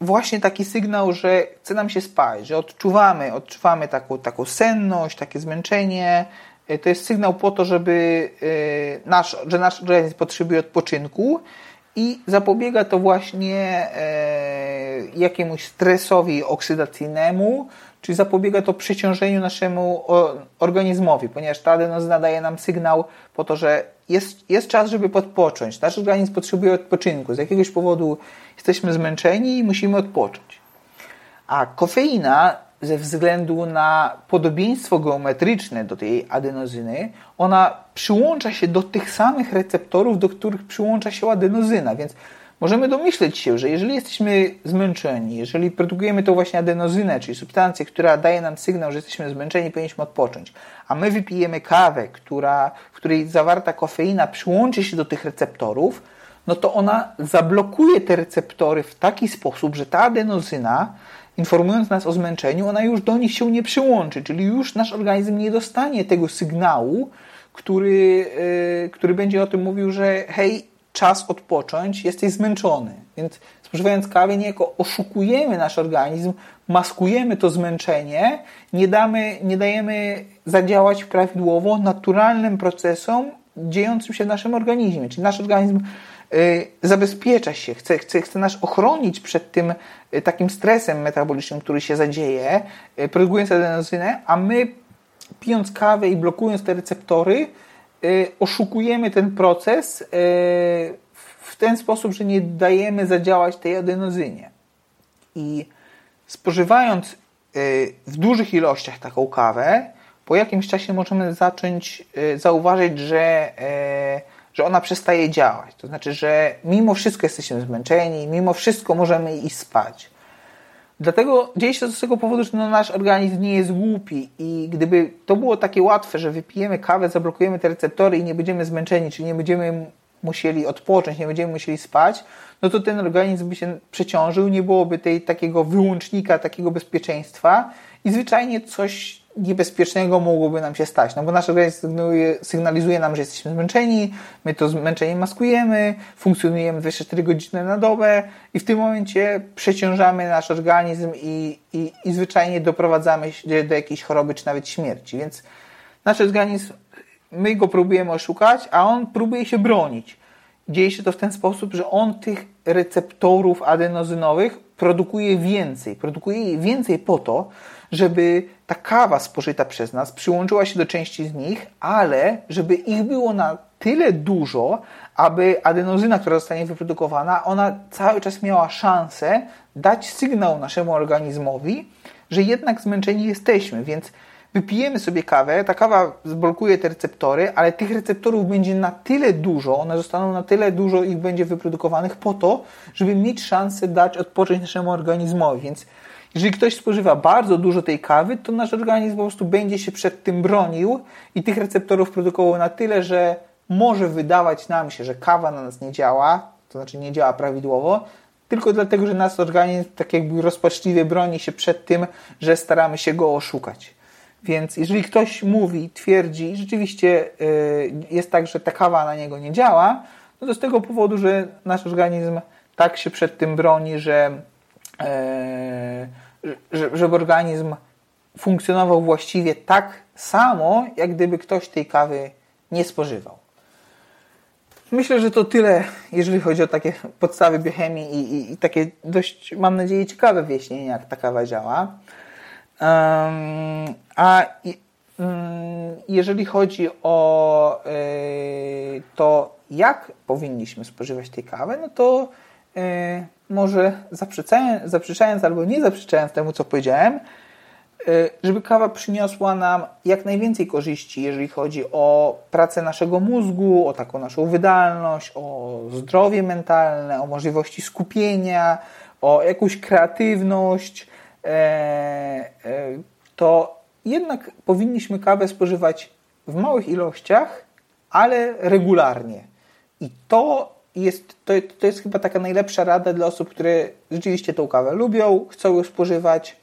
właśnie taki sygnał, że chce nam się spać, że odczuwamy, odczuwamy taką, taką senność, takie zmęczenie. E, to jest sygnał po to, żeby e, nasz, że nasz organizm potrzebuje odpoczynku i zapobiega to właśnie jakiemuś stresowi oksydacyjnemu, czyli zapobiega to przeciążeniu naszemu organizmowi, ponieważ ta adenozyna daje nam sygnał po to, że jest, jest czas, żeby podpocząć. Nasz organizm potrzebuje odpoczynku. Z jakiegoś powodu jesteśmy zmęczeni i musimy odpocząć. A kofeina ze względu na podobieństwo geometryczne do tej adenozyny, ona przyłącza się do tych samych receptorów, do których przyłącza się adenozyna, więc możemy domyśleć się, że jeżeli jesteśmy zmęczeni, jeżeli produkujemy tą właśnie adenozynę, czyli substancję, która daje nam sygnał, że jesteśmy zmęczeni, powinniśmy odpocząć, a my wypijemy kawę, która, w której zawarta kofeina przyłączy się do tych receptorów, no to ona zablokuje te receptory w taki sposób, że ta adenozyna, informując nas o zmęczeniu, ona już do nich się nie przyłączy, czyli już nasz organizm nie dostanie tego sygnału, który, yy, który będzie o tym mówił, że hej, czas odpocząć, jesteś zmęczony. Więc spożywając kawę niejako oszukujemy nasz organizm, maskujemy to zmęczenie, nie, damy, nie dajemy zadziałać prawidłowo naturalnym procesom dziejącym się w naszym organizmie. Czyli nasz organizm y, zabezpiecza się, chce, chce, chce nas ochronić przed tym y, takim stresem metabolicznym, który się zadzieje, y, produkując adenozynę, a my pijąc kawę i blokując te receptory, oszukujemy ten proces y, w ten sposób, że nie dajemy zadziałać tej adenozynie. I spożywając y, w dużych ilościach taką kawę, po jakimś czasie możemy zacząć zauważyć, że, że ona przestaje działać. To znaczy, że mimo wszystko jesteśmy zmęczeni, mimo wszystko możemy iść spać. Dlatego dzieje się to z tego powodu, że no nasz organizm nie jest głupi i gdyby to było takie łatwe, że wypijemy kawę, zablokujemy te receptory i nie będziemy zmęczeni, czyli nie będziemy musieli odpocząć, nie będziemy musieli spać, no to ten organizm by się przeciążył, nie byłoby tej takiego wyłącznika, takiego bezpieczeństwa i zwyczajnie coś niebezpiecznego mogłoby nam się stać, no bo nasz organizm sygnalizuje, nam, że jesteśmy zmęczeni, my to zmęczenie maskujemy, funkcjonujemy 24 godziny na dobę i w tym momencie przeciążamy nasz organizm i, i, i zwyczajnie doprowadzamy się do jakiejś choroby czy nawet śmierci, więc nasz organizm, my go próbujemy oszukać, a on próbuje się bronić. Dzieje się to w ten sposób, że on tych receptorów adenozynowych produkuje więcej. Produkuje więcej po to, żeby ta kawa spożyta przez nas przyłączyła się do części z nich, ale żeby ich było na tyle dużo, aby adenozyna, która zostanie wyprodukowana, ona cały czas miała szansę dać sygnał naszemu organizmowi, że jednak zmęczeni jesteśmy, więc wypijemy sobie kawę, ta kawa zblokuje te receptory, ale tych receptorów będzie na tyle dużo, one zostaną na tyle dużo, ich będzie wyprodukowanych po to, żeby mieć szansę dać odpocząć naszemu organizmowi, więc jeżeli ktoś spożywa bardzo dużo tej kawy, to nasz organizm po prostu będzie się przed tym bronił i tych receptorów produkował na tyle, że może wydawać nam się, że kawa na nas nie działa, to znaczy nie działa prawidłowo, tylko dlatego, że nasz organizm tak jakby rozpaczliwie broni się przed tym, że staramy się go oszukać. Więc jeżeli ktoś mówi, twierdzi, rzeczywiście y, jest tak, że ta kawa na niego nie działa, no to z tego powodu, że nasz organizm tak się przed tym broni, że E, żeby organizm funkcjonował właściwie tak samo, jak gdyby ktoś tej kawy nie spożywał. Myślę, że to tyle, jeżeli chodzi o takie podstawy biochemii i, i, i takie dość, mam nadzieję, ciekawe wyjaśnienie, jak ta kawa działa. Um, a um, jeżeli chodzi o y, to, jak powinniśmy spożywać tę kawę, no to y, może zaprzeczając, zaprzeczając albo nie zaprzeczając temu, co powiedziałem, y, żeby kawa przyniosła nam jak najwięcej korzyści, jeżeli chodzi o pracę naszego mózgu, o taką naszą wydolność, o zdrowie mentalne, o możliwości skupienia, o jakąś kreatywność, e, e, to jednak powinniśmy kawę spożywać w małych ilościach, ale regularnie. I to jest, to, to jest chyba taka najlepsza rada dla osób, które rzeczywiście tą kawę lubią, chcą ją spożywać.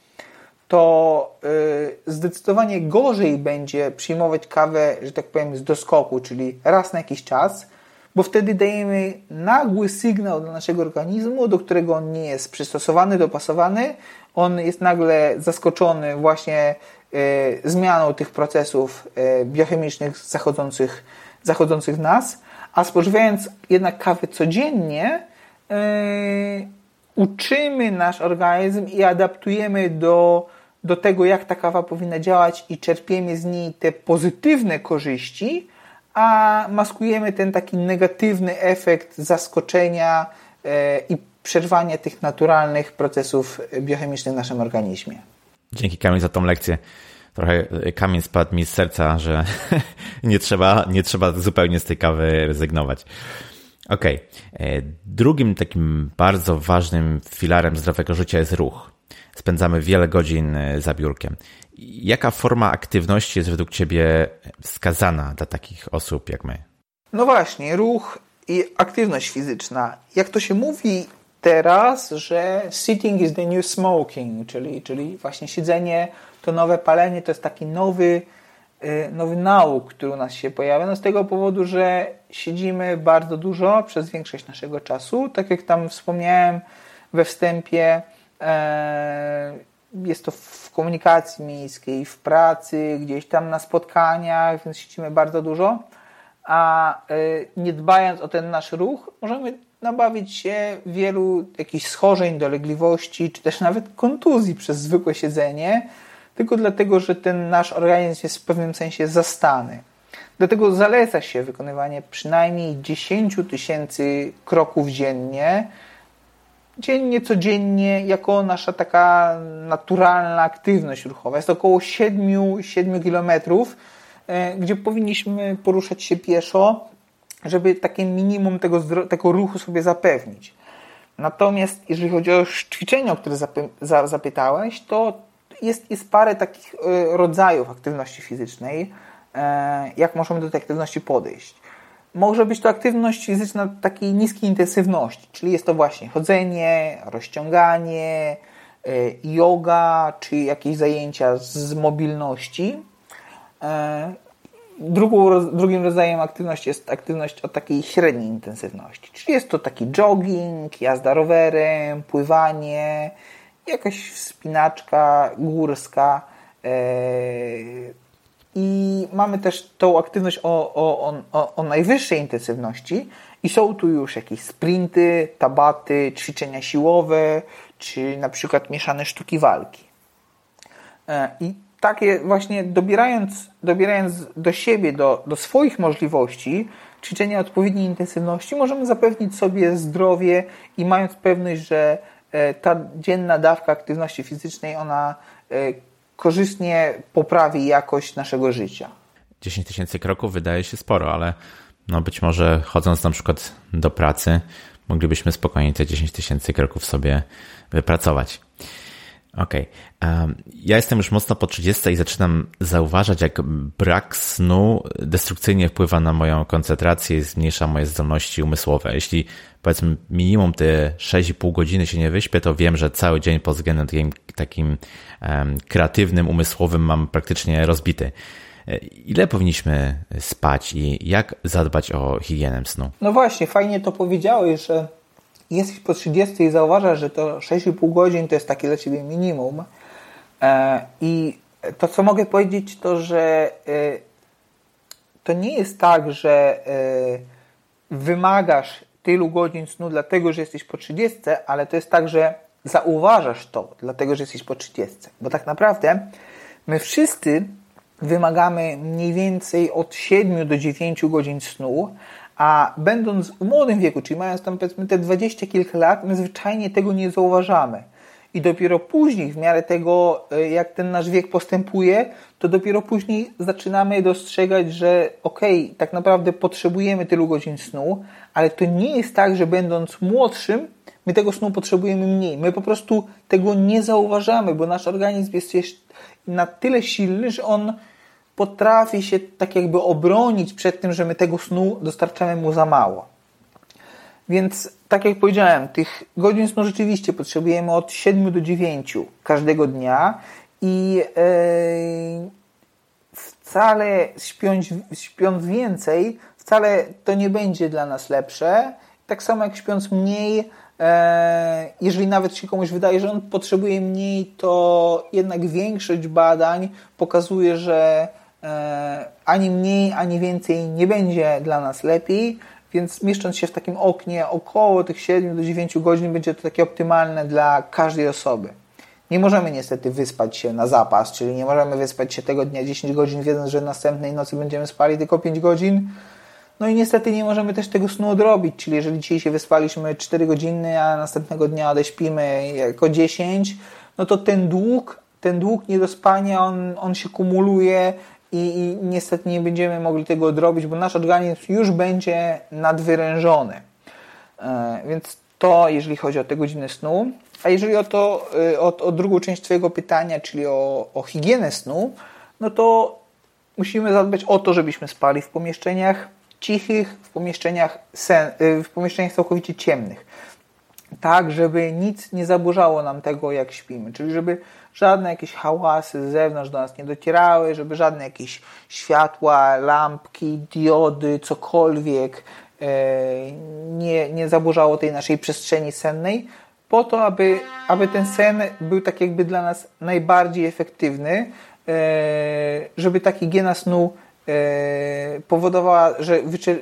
To yy, zdecydowanie gorzej będzie przyjmować kawę, że tak powiem, z doskoku, czyli raz na jakiś czas, bo wtedy dajemy nagły sygnał do naszego organizmu, do którego on nie jest przystosowany, dopasowany. On jest nagle zaskoczony właśnie e, zmianą tych procesów e, biochemicznych zachodzących, zachodzących w nas, a spożywając jednak kawę codziennie, e, uczymy nasz organizm i adaptujemy do, do tego, jak ta kawa powinna działać i czerpiemy z niej te pozytywne korzyści, a maskujemy ten taki negatywny efekt zaskoczenia e, i przerwania tych naturalnych procesów biochemicznych w naszym organizmie. Dzięki Kamil za tą lekcję. Trochę kamień spadł mi z serca, że nie trzeba, nie trzeba zupełnie z tej kawy rezygnować. Okej. Okay. Drugim takim bardzo ważnym filarem zdrowego życia jest ruch. Spędzamy wiele godzin e, za biurkiem. Jaka forma aktywności jest według Ciebie wskazana dla takich osób jak my? No właśnie, ruch i aktywność fizyczna. Jak to się mówi teraz, że sitting is the new smoking, czyli, czyli właśnie siedzenie to nowe palenie, to jest taki nowy, y, nowy nauk, który u nas się pojawia. No z tego powodu, że siedzimy bardzo dużo przez większość naszego czasu. Tak jak tam wspomniałem we wstępie, e, jest to w komunikacji miejskiej, w pracy, gdzieś tam na spotkaniach, więc siedzimy bardzo dużo. A e, nie dbając o ten nasz ruch, możemy nabawić się wielu jakichś schorzeń, dolegliwości, czy też nawet kontuzji przez zwykłe siedzenie, tylko dlatego, że ten nasz organizm jest w pewnym sensie zastany. Dlatego zaleca się wykonywanie przynajmniej 10 tysięcy kroków dziennie, dziennie, codziennie, jako nasza taka naturalna aktywność ruchowa. Jest około 7, 7 kilometrów, e, gdzie powinniśmy poruszać się pieszo, żeby takie minimum tego, tego ruchu sobie zapewnić. Natomiast jeżeli chodzi o ćwiczenia, o które zapytałeś, to jest, jest parę takich e, rodzajów aktywności fizycznej, e, jak możemy do tej aktywności podejść. Może być to aktywność fizyczna takiej niskiej intensywności, czyli jest to właśnie chodzenie, rozciąganie, e, yoga, czy jakieś zajęcia z mobilności. Drugą, drugim rodzajem aktywności jest aktywność o takiej średniej intensywności, czyli jest to taki jogging, jazda rowerem, pływanie, jakaś wspinaczka górska. E, I mamy też tą aktywność o, o, o, o najwyższej intensywności, i są tu już jakieś sprinty, tabaty, ćwiczenia siłowe, czy na przykład mieszane sztuki walki. E, I takie właśnie dobierając, dobierając do siebie, do, do swoich możliwości, ćwiczenia odpowiedniej intensywności, możemy zapewnić sobie zdrowie i mając pewność, że ta dzienna dawka aktywności fizycznej, ona e, korzystnie poprawi jakość naszego życia. 10 tysięcy kroków wydaje się sporo, ale no być może chodząc na przykład do pracy, moglibyśmy spokojnie te 10 tysięcy kroków sobie wypracować. Okej. Okay. Ja jestem już mocno po 30 i zaczynam zauważać, jak brak snu destrukcyjnie wpływa na moją koncentrację i zmniejsza moje zdolności umysłowe. Jeśli powiedzmy minimum te 6,5 godziny się nie wyśpię, to wiem, że cały dzień pod względem takim, takim um, kreatywnym, umysłowym mam praktycznie rozbity. Ile powinniśmy spać i jak zadbać o higienę snu? No właśnie, fajnie to powiedziałeś, że jesteś po 30 i zauważasz, że to 6,5 godzin to jest takie dla Ciebie minimum. E, I to, co mogę powiedzieć, to, że e, to nie jest tak, że e, wymagasz tylu godzin snu dlatego, że jesteś po 30, ale to jest tak, że zauważasz to dlatego, że jesteś po 30. Bo tak naprawdę my wszyscy wymagamy mniej więcej od 7 do 9 godzin snu, a będąc w młodym wieku, czyli mając tam powiedzmy te dwadzieścia kilka lat, my zwyczajnie tego nie zauważamy. I dopiero później, w miarę tego, e, jak ten nasz wiek postępuje, to dopiero później zaczynamy dostrzegać, że okej, okay, tak naprawdę potrzebujemy tylu godzin snu, ale to nie jest tak, że będąc młodszym, my tego snu potrzebujemy mniej. My po prostu tego nie zauważamy, bo nasz organizm jest na tyle silny, że on potrafi się tak jakby obronić przed tym, że my tego snu dostarczamy mu za mało. Więc tak jak powiedziałem, tych godzin snu rzeczywiście potrzebujemy od 7 do 9 każdego dnia i wcale śpiąc, śpiąc więcej, wcale to nie będzie dla nas lepsze. Tak samo jak śpiąc mniej, e, jeżeli nawet się komuś wydaje, że on potrzebuje mniej, to jednak większość badań pokazuje, że e, ani mniej, ani więcej nie będzie dla nas lepiej, więc mieszcząc się w takim oknie około tych 7 do 9 godzin będzie to takie optymalne dla każdej osoby. Nie możemy niestety wyspać się na zapas, czyli nie możemy wyspać się tego dnia 10 godzin, wiedząc, że następnej nocy będziemy spali tylko 5 godzin. No i niestety nie możemy też tego snu odrobić, czyli jeżeli dzisiaj się wyspaliśmy 4 godziny, a następnego dnia odeśpimy jako 10, no to ten dług, ten dług niedospania, on, on się kumuluje i, i niestety nie będziemy mogli tego odrobić, bo nasz organizm już będzie nadwyrężony. E, więc to jeżeli chodzi o te godziny snu. A jeżeli o to, y, o, o drugą część Twojego pytania, czyli o, o higienę snu, no to musimy zadbać o to, żebyśmy spali w pomieszczeniach cichych, w pomieszczeniach, sen, y, w pomieszczeniach całkowicie ciemnych. Tak, żeby nic nie zaburzało nam tego, jak śpimy. Czyli żeby żadne jakieś hałasy z zewnątrz do nas nie docierały, żeby żadne jakieś światła, lampki, diody, cokolwiek e, nie, nie zaburzało tej naszej przestrzeni sennej, po to, aby, aby ten sen był tak jakby dla nas najbardziej efektywny, e, żeby ta higiena snu e, powodowała, że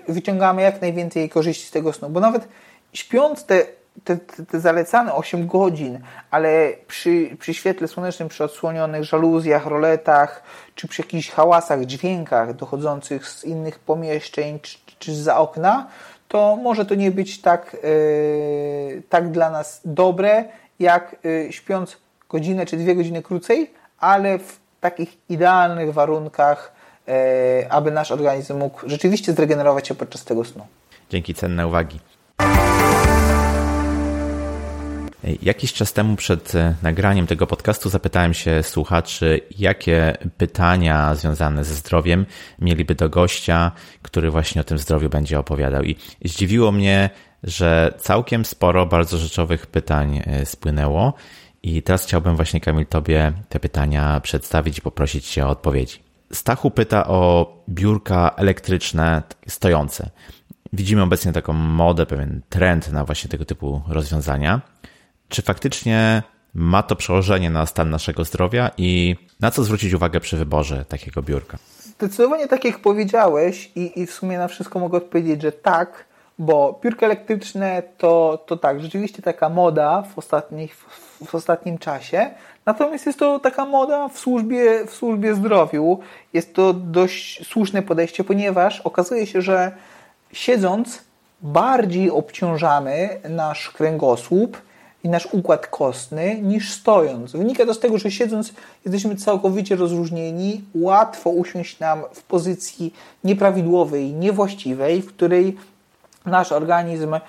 wyciągamy jak najwięcej korzyści z tego snu. Bo nawet śpiąc te, te, te zalecane 8 godzin, ale przy, przy świetle słonecznym, przy odsłonionych żaluzjach, roletach, czy przy jakichś hałasach, dźwiękach dochodzących z innych pomieszczeń, czy, czy za okna, to może to nie być tak, yy, tak dla nas dobre, jak yy, śpiąc godzinę czy dwie godziny krócej, ale w takich idealnych warunkach, yy, aby nasz organizm mógł rzeczywiście zregenerować się podczas tego snu. Dzięki, cenne uwagi. Jakiś czas temu przed e, nagraniem tego podcastu zapytałem się słuchaczy, jakie pytania związane ze zdrowiem mieliby do gościa, który właśnie o tym zdrowiu będzie opowiadał. I zdziwiło mnie, że całkiem sporo bardzo rzeczowych pytań e, spłynęło. I teraz chciałbym właśnie, Kamil, Tobie te pytania przedstawić i poprosić Cię o odpowiedzi. Stachu pyta o biurka elektryczne stojące. Widzimy obecnie taką modę, pewien trend na właśnie tego typu rozwiązania. Czy faktycznie ma to przełożenie na stan naszego zdrowia i na co zwrócić uwagę przy wyborze takiego biurka? Zdecydowanie tak jak powiedziałeś i, i w sumie na wszystko mogę odpowiedzieć, że tak, bo biurka elektryczne to, to tak, rzeczywiście taka moda w, ostatnich, w, w ostatnim czasie, natomiast jest to taka moda w służbie, w służbie zdrowiu. Jest to dość słuszne podejście, ponieważ okazuje się, że siedząc bardziej obciążamy nasz kręgosłup, i nasz układ kostny niż stojąc. Wynika to z tego, że siedząc jesteśmy całkowicie rozróżnieni, łatwo usiąść nam w pozycji nieprawidłowej, niewłaściwej, w której nasz organizm e,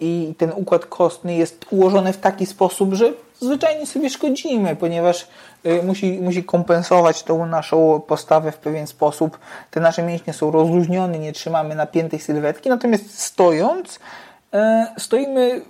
i ten układ kostny jest ułożony w taki sposób, że zwyczajnie sobie szkodzimy, ponieważ e, musi, musi kompensować tą naszą postawę w pewien sposób. Te nasze mięśnie są rozluźnione, nie trzymamy napiętej sylwetki, natomiast stojąc, e, stoimy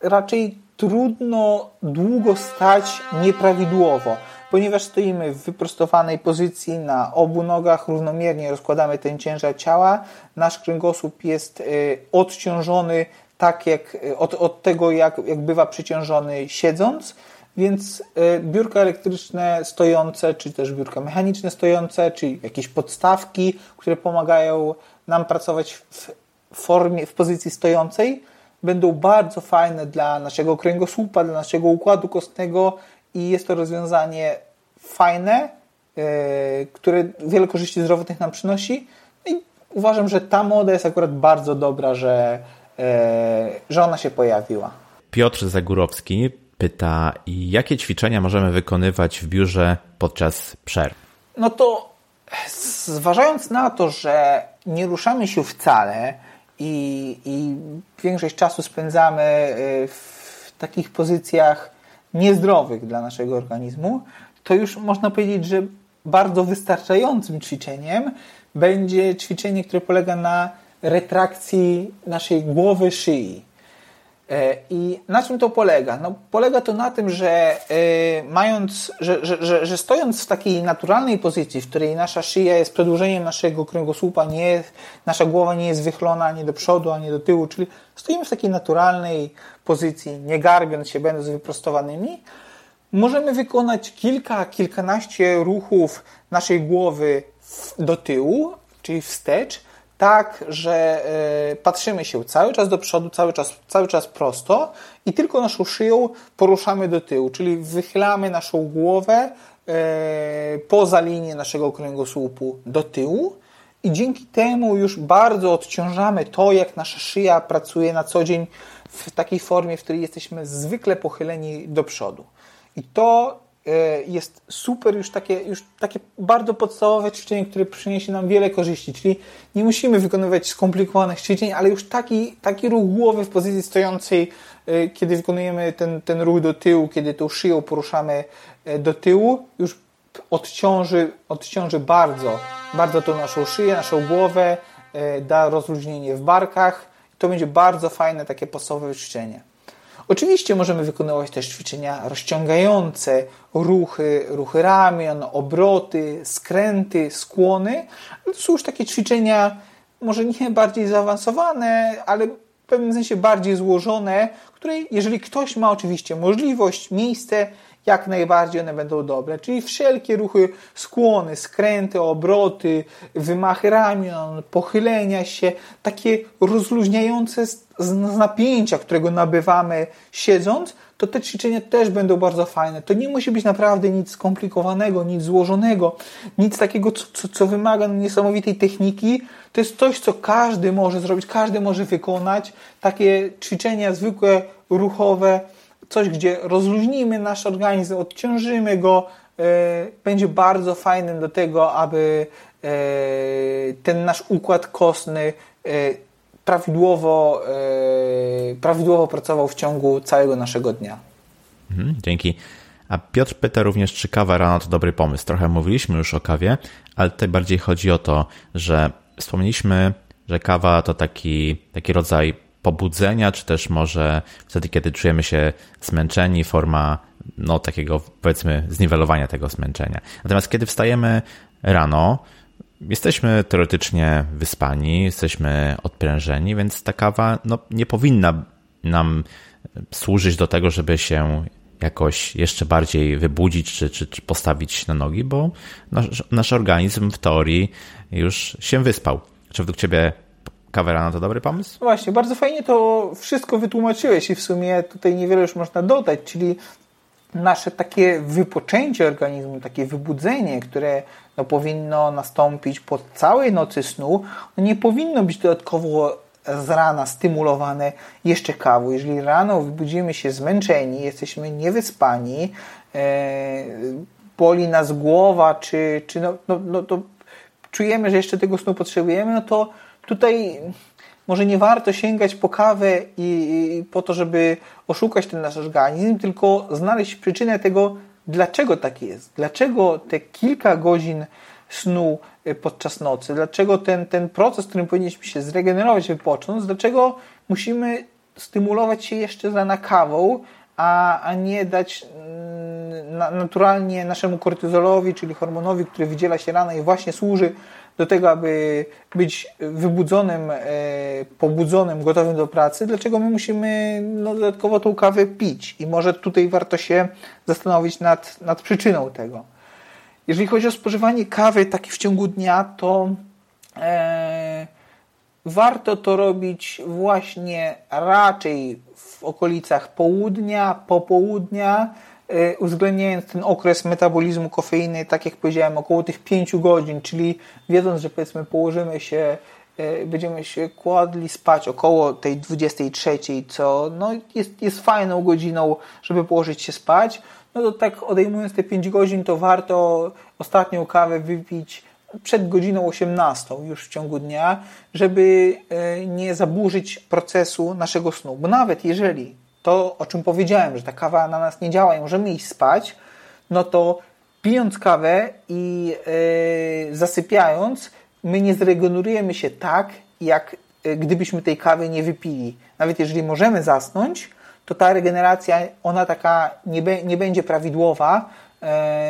raczej trudno długo stać nieprawidłowo, ponieważ stoimy w wyprostowanej pozycji na obu nogach, równomiernie rozkładamy ten ciężar ciała, nasz kręgosłup jest y, odciążony tak jak y, od, od tego, jak, jak bywa przyciążony siedząc, więc y, biurka elektryczne stojące, czy też biurka mechaniczne stojące, czy jakieś podstawki, które pomagają nam pracować w formie, w pozycji stojącej, będą bardzo fajne dla naszego kręgosłupa, dla naszego układu kostnego i jest to rozwiązanie fajne, yy, które wiele korzyści zdrowotnych nam przynosi. I uważam, że ta moda jest akurat bardzo dobra, że, yy, że ona się pojawiła. Piotr Zagórowski pyta, jakie ćwiczenia możemy wykonywać w biurze podczas przerw? No to zważając na to, że nie ruszamy się wcale, i, i większość czasu spędzamy y, w takich pozycjach niezdrowych dla naszego organizmu, to już można powiedzieć, że bardzo wystarczającym ćwiczeniem będzie ćwiczenie, które polega na retrakcji naszej głowy, szyi. E, I na czym to polega? No, polega to na tym, że mając, że, że, że, że, stojąc w takiej naturalnej pozycji, w której nasza szyja jest przedłużeniem naszego kręgosłupa, nie nasza głowa nie jest wychylona ani do przodu, ani do tyłu, czyli stoimy w takiej naturalnej pozycji, nie garbiąc się, będąc wyprostowanymi, możemy wykonać kilka, kilkanaście ruchów naszej głowy do tyłu, czyli wstecz, tak, że e, patrzymy się cały czas do przodu, cały czas, cały czas prosto i tylko naszą szyją poruszamy do tyłu, czyli wychylamy naszą głowę e, poza linię naszego kręgosłupu do tyłu i dzięki temu już bardzo odciążamy to, jak nasza szyja pracuje na co dzień w takiej formie, w której jesteśmy zwykle pochyleni do przodu. I to jest super już takie, już takie bardzo podstawowe ćwiczenie, które przyniesie nam wiele korzyści, czyli nie musimy wykonywać skomplikowanych ćwiczeń, ale już taki, taki ruch głowy w pozycji stojącej, e, kiedy wykonujemy ten, ten ruch do tyłu, kiedy tą szyją poruszamy e, do tyłu, już odciąży, odciąży bardzo, bardzo tą naszą szyję, naszą głowę, da rozluźnienie w barkach. To będzie bardzo fajne takie podstawowe ćwiczenie. Oczywiście możemy wykonywać też ćwiczenia rozciągające, ruchy, ruchy ramion, obroty, skręty, skłony. To są już takie ćwiczenia może nie bardziej zaawansowane, ale w pewnym sensie bardziej złożone, które jeżeli ktoś ma oczywiście możliwość, miejsce, jak najbardziej one będą dobre. Czyli wszelkie ruchy, skłony, skręty, obroty, wymachy ramion, pochylenia się, takie rozluźniające z, napięcia, którego nabywamy siedząc, to te ćwiczenia też będą bardzo fajne. To nie musi być naprawdę nic skomplikowanego, nic złożonego, nic takiego, co, co, co wymaga niesamowitej techniki. To jest coś, co każdy może zrobić, każdy może wykonać. Takie ćwiczenia zwykłe, ruchowe, coś, gdzie rozluźnimy nasz organizm, odciążymy go, e, będzie bardzo fajnym do tego, aby e, ten nasz układ kostny e, prawidłowo, prawidłowo pracował w ciągu całego naszego dnia. Mhm, dzięki. A Piotr pyta również, czy kawa rano to dobry pomysł. Trochę mówiliśmy już o kawie, ale tutaj bardziej chodzi o to, że wspomnieliśmy, że kawa to taki, taki rodzaj pobudzenia, czy też może wtedy, kiedy czujemy się zmęczeni, forma no, takiego powiedzmy zniwelowania tego zmęczenia. Natomiast kiedy wstajemy rano, jesteśmy teoretycznie wyspani, jesteśmy odprężeni, więc ta kawa no, nie powinna nam służyć do tego, żeby się jakoś jeszcze bardziej wybudzić czy, czy, czy postawić na nogi, bo nasz, nasz organizm w teorii już się wyspał. Czy według Ciebie Kawerana to dobry pomysł? Właśnie, bardzo fajnie to wszystko wytłumaczyłeś i w sumie tutaj niewiele już można dodać, czyli nasze takie wypoczęcie organizmu, takie wybudzenie, które no, powinno nastąpić po całej nocy snu, no, nie powinno być dodatkowo z rana stymulowane jeszcze kawą. Jeżeli rano wybudzimy się zmęczeni, jesteśmy niewyspani, e, boli nas głowa, czy, czy no, no, no to czujemy, że jeszcze tego snu potrzebujemy, no to tutaj może nie warto sięgać po kawę i, i, po to, żeby oszukać ten nasz organizm, tylko znaleźć przyczynę tego, dlaczego tak jest. Dlaczego te kilka godzin snu e, podczas nocy, dlaczego ten, ten proces, którym powinniśmy się zregenerować, wypocząc, dlaczego musimy stymulować się jeszcze rana kawą, a, a nie dać mm, na, naturalnie naszemu kortyzolowi, czyli hormonowi, który wydziela się rano i właśnie służy do tego, aby być wybudzonym, e, pobudzonym, gotowym do pracy, dlaczego my musimy no, dodatkowo tą kawę pić? I może tutaj warto się zastanowić nad, nad przyczyną tego. Jeżeli chodzi o spożywanie kawy taki w ciągu dnia, to e, warto to robić właśnie raczej w okolicach południa, popołudnia, uwzględniając ten okres metabolizmu kofeiny, tak jak powiedziałem, około tych 5 godzin, czyli wiedząc, że powiedzmy położymy się, e, będziemy się kładli spać około tej 23, co no, jest, jest fajną godziną, żeby położyć się spać, no to tak odejmując te 5 godzin, to warto ostatnią kawę wypić przed godziną 18 już w ciągu dnia, żeby e, nie zaburzyć procesu naszego snu. Bo nawet jeżeli to, o czym powiedziałem, że ta kawa na nas nie działa i możemy iść spać, no to pijąc kawę i yy, zasypiając, my nie zregenerujemy się tak, jak, gdybyśmy tej kawy nie wypili. Nawet jeżeli możemy zasnąć, to ta regeneracja, ona taka nie, be, nie będzie prawidłowa,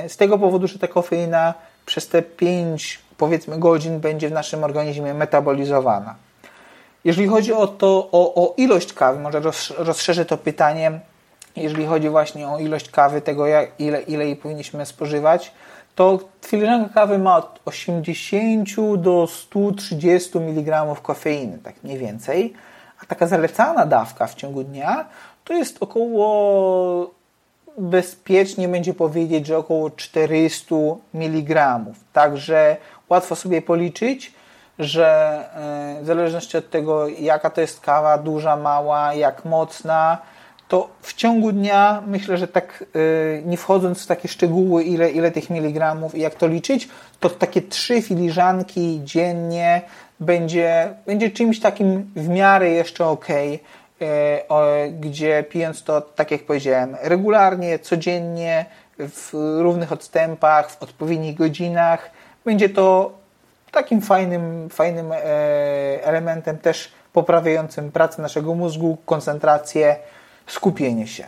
z tego powodu, że ta kofeina przez te 5 powiedzmy godzin będzie w naszym organizmie metabolizowana. Jeżeli chodzi o, to, o, o ilość kawy, może rozszerzę to pytanie, jeżeli chodzi właśnie o ilość kawy, tego jak, ile, ile jej powinniśmy spożywać, to filiżanka kawy ma od 80 do 130 mg kofeiny, tak mniej więcej, a taka zalecana dawka w ciągu dnia to jest około bezpiecznie będzie powiedzieć, że około 400 mg. Także łatwo sobie policzyć, że e, w zależności od tego, jaka to jest kawa, duża, mała, jak mocna, to w ciągu dnia myślę, że tak e, nie wchodząc w takie szczegóły, ile, ile tych miligramów i jak to liczyć, to takie trzy filiżanki dziennie będzie, będzie czymś takim w miarę jeszcze ok, e, gdzie pijąc to, tak jak powiedziałem, regularnie, codziennie, w równych odstępach, w odpowiednich godzinach, będzie to takim fajnym, fajnym e, elementem też poprawiającym pracę naszego mózgu, koncentrację, skupienie się.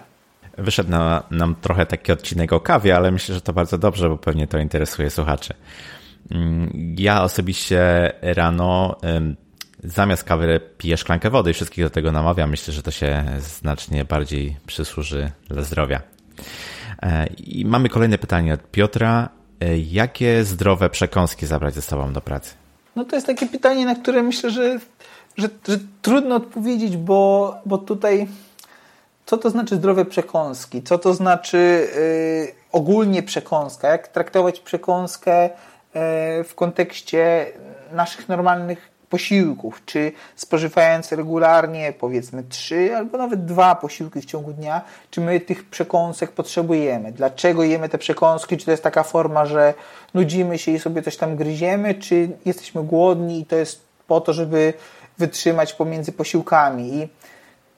Wyszedł na, nam trochę taki odcinek o kawie, ale myślę, że to bardzo dobrze, bo pewnie to interesuje słuchaczy. Mm, ja osobiście rano zamiast kawy piję szklankę wody i wszystkich do tego namawiam. Myślę, że to się znacznie bardziej przysłuży dla zdrowia. E, I mamy kolejne pytanie od Piotra. E, jakie zdrowe przekąski zabrać ze sobą do pracy? No to jest takie pytanie, na które myślę, że, że, że trudno odpowiedzieć, bo, bo tutaj co to znaczy zdrowe przekąski? Co to znaczy yy, ogólnie przekąska? Jak traktować przekąskę yy, w kontekście naszych normalnych posiłków, czy spożywając regularnie powiedzmy trzy albo nawet dwa posiłki w ciągu dnia, czy my tych przekąsek potrzebujemy? Dlaczego jemy te przekąski? Czy to jest taka forma, że nudzimy się i sobie coś tam gryziemy, czy jesteśmy głodni i to jest po to, żeby wytrzymać pomiędzy posiłkami? I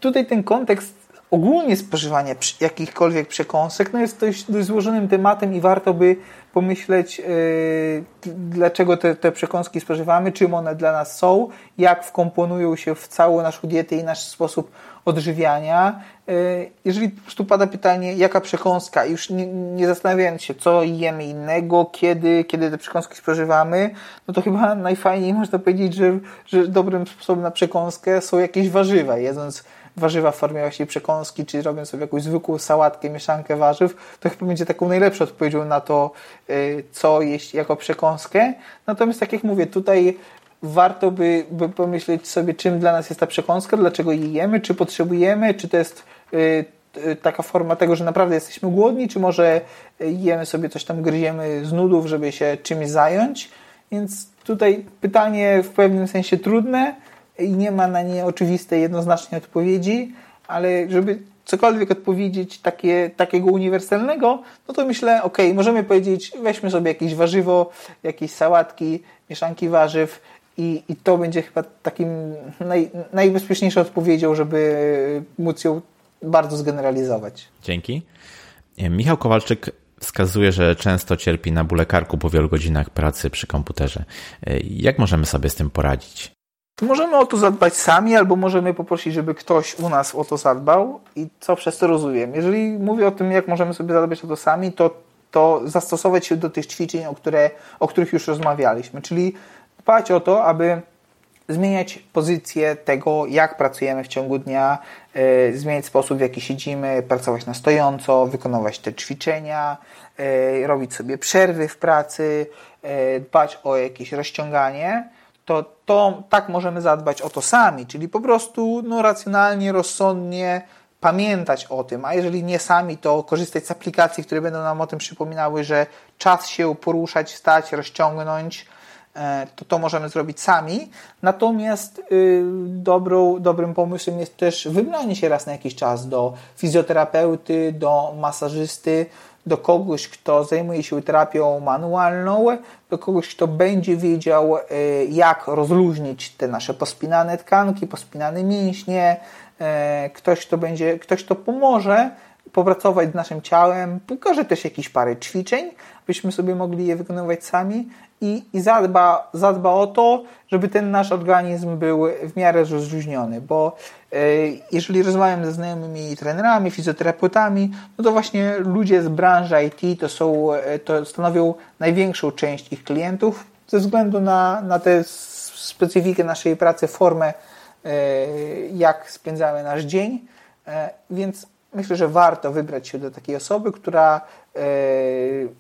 tutaj ten kontekst ogólnie spożywanie jakichkolwiek przekąsek no jest dość, dość złożonym tematem i warto by pomyśleć, yy, dlaczego te, te przekąski spożywamy, czym one dla nas są, jak wkomponują się w całą naszą dietę i nasz sposób odżywiania. Yy, jeżeli po prostu pada pytanie, jaka przekąska, już nie, nie zastanawiając się, co jemy innego, kiedy, kiedy te przekąski spożywamy, no to chyba najfajniej można powiedzieć, że, że dobrym sposobem na przekąskę są jakieś warzywa. Jedząc warzywa w formie właśnie przekąski, czy robię sobie jakąś zwykłą sałatkę, mieszankę warzyw, to chyba będzie taką najlepszą odpowiedzią na to, y, co jeść jako przekąskę. Natomiast tak jak mówię, tutaj warto by, by pomyśleć sobie, czym dla nas jest ta przekąska, dlaczego jemy, czy potrzebujemy, czy to jest y, y, taka forma tego, że naprawdę jesteśmy głodni, czy może jemy sobie coś tam, gryziemy z nudów, żeby się czymś zająć. Więc tutaj pytanie w pewnym sensie trudne, i nie ma na nie oczywistej, jednoznacznej odpowiedzi, ale żeby cokolwiek odpowiedzieć takie, takiego uniwersalnego, no to myślę, ok, możemy powiedzieć, weźmy sobie jakieś warzywo, jakieś sałatki, mieszanki warzyw i, i to będzie chyba takim naj, najbezpieczniejszą odpowiedzią, żeby móc ją bardzo zgeneralizować. Dzięki. Michał Kowalczyk wskazuje, że często cierpi na bóle karku po wielu godzinach pracy przy komputerze. Jak możemy sobie z tym poradzić? Możemy o to zadbać sami, albo możemy poprosić, żeby ktoś u nas o to zadbał i co przez to rozumiem. Jeżeli mówię o tym, jak możemy sobie zadbać o to sami, to, to zastosować się do tych ćwiczeń, o, które, o których już rozmawialiśmy, czyli dbać o to, aby zmieniać pozycję tego, jak pracujemy w ciągu dnia, yy, zmieniać sposób, w jaki siedzimy, pracować na stojąco, wykonywać te ćwiczenia, yy, robić sobie przerwy w pracy, yy, dbać o jakieś rozciąganie to, to tak możemy zadbać o to sami, czyli po prostu no, racjonalnie, rozsądnie pamiętać o tym, a jeżeli nie sami, to korzystać z aplikacji, które będą nam o tym przypominały, że czas się poruszać, stać, rozciągnąć, e, to to możemy zrobić sami. Natomiast yy, dobrą, dobrym pomysłem jest też wybranie się raz na jakiś czas do fizjoterapeuty, do masażysty, do kogoś, kto zajmuje się terapią manualną, do kogoś, kto będzie wiedział, e, jak rozluźnić te nasze pospinane tkanki, pospinane mięśnie, e, ktoś, kto będzie, ktoś, kto pomoże popracować z naszym ciałem, pokażę też jakieś parę ćwiczeń, byśmy sobie mogli je wykonywać sami i, i zadba, zadba o to, żeby ten nasz organizm był w miarę rozluźniony, bo e, jeżeli rozmawiam ze znajomymi trenerami, fizjoterapeutami, no to właśnie ludzie z branży IT to, są, e, to stanowią największą część ich klientów ze względu na, na tę specyfikę naszej pracy, formę, e, jak spędzamy nasz dzień, więc myślę, że warto wybrać się do takiej osoby, która e,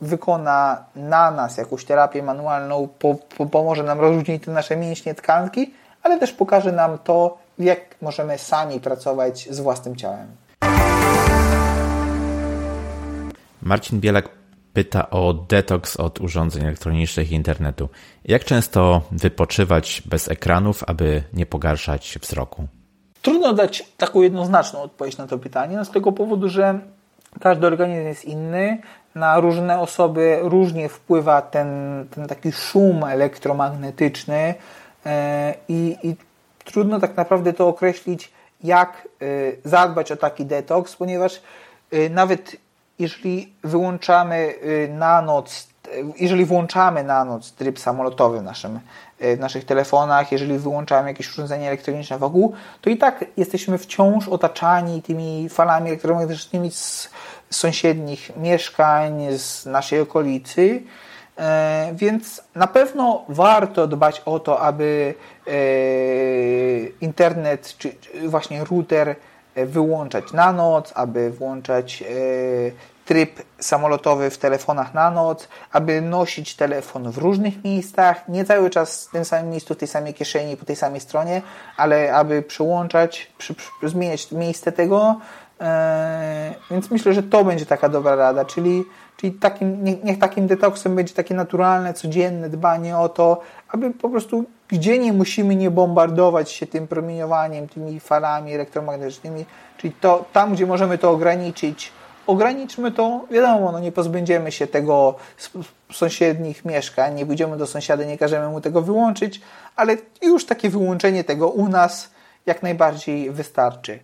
wykona na nas jakąś terapię manualną, po, po, pomoże nam rozróżnić te nasze mięśnie, tkanki, ale też pokaże nam to, jak możemy sami pracować z własnym ciałem. Marcin Bielak pyta o detoks od urządzeń elektronicznych i internetu. Jak często wypoczywać bez ekranów, aby nie pogarszać wzroku? Trudno dać taką jednoznaczną odpowiedź na to pytanie, no z tego powodu, że każdy organizm jest inny, na różne osoby różnie wpływa ten, ten taki szum elektromagnetyczny e, i, i trudno tak naprawdę to określić, jak e, zadbać o taki detoks, ponieważ e, nawet jeżeli wyłączamy na noc, jeżeli włączamy na noc tryb samolotowy w naszym w naszych telefonach, jeżeli wyłączamy jakieś urządzenie elektroniczne wokół, to i tak jesteśmy wciąż otaczani tymi falami elektromagnetycznymi z sąsiednich mieszkań, z naszej okolicy. E, więc na pewno warto dbać o to, aby e, internet czy właśnie router wyłączać na noc, aby włączać e, tryb samolotowy w telefonach na noc, aby nosić telefon w różnych miejscach, nie cały czas w tym samym miejscu, w tej samej kieszeni, po tej samej stronie, ale aby przełączać, przy, przy, zmieniać miejsce tego. E, więc myślę, że to będzie taka dobra rada, czyli, czyli takim, niech, niech takim detoksem będzie takie naturalne, codzienne dbanie o to, aby po prostu gdzie nie musimy nie bombardować się tym promieniowaniem, tymi falami elektromagnetycznymi, czyli to, tam, gdzie możemy to ograniczyć, ograniczmy to, wiadomo, no nie pozbędziemy się tego sąsiednich mieszkań, nie pójdziemy do sąsiada, nie każemy mu tego wyłączyć, ale już takie wyłączenie tego u nas jak najbardziej wystarczy.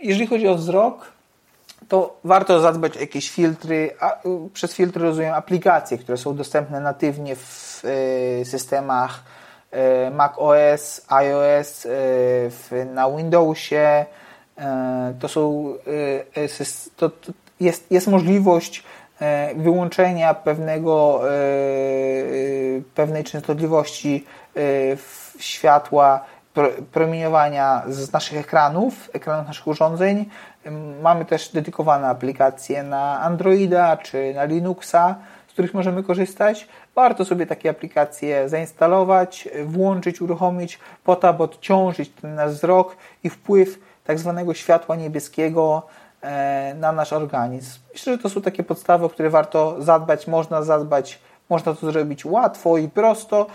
Jeżeli chodzi o wzrok, to warto zadbać o jakieś filtry. A, przez filtry rozumiem aplikacje, które są dostępne natywnie w y, systemach y, Mac OS, iOS, y, na Windowsie. To są to, jest, jest możliwość e, wyłączenia pewnego, e, pewnej częstotliwości e, światła, promieniowania z naszych ekranów, ekranów naszych urządzeń. Mamy też dedykowane aplikacje na Androida czy na Linuxa, z których możemy korzystać. Warto sobie takie aplikacje zainstalować, włączyć, uruchomić po to, aby odciążyć ten nasz wzrok i wpływ tak zwanego światła niebieskiego E, na nasz organizm. Myślę, że to są takie podstawy, o które warto zadbać, można zadbać, można to zrobić łatwo i prosto,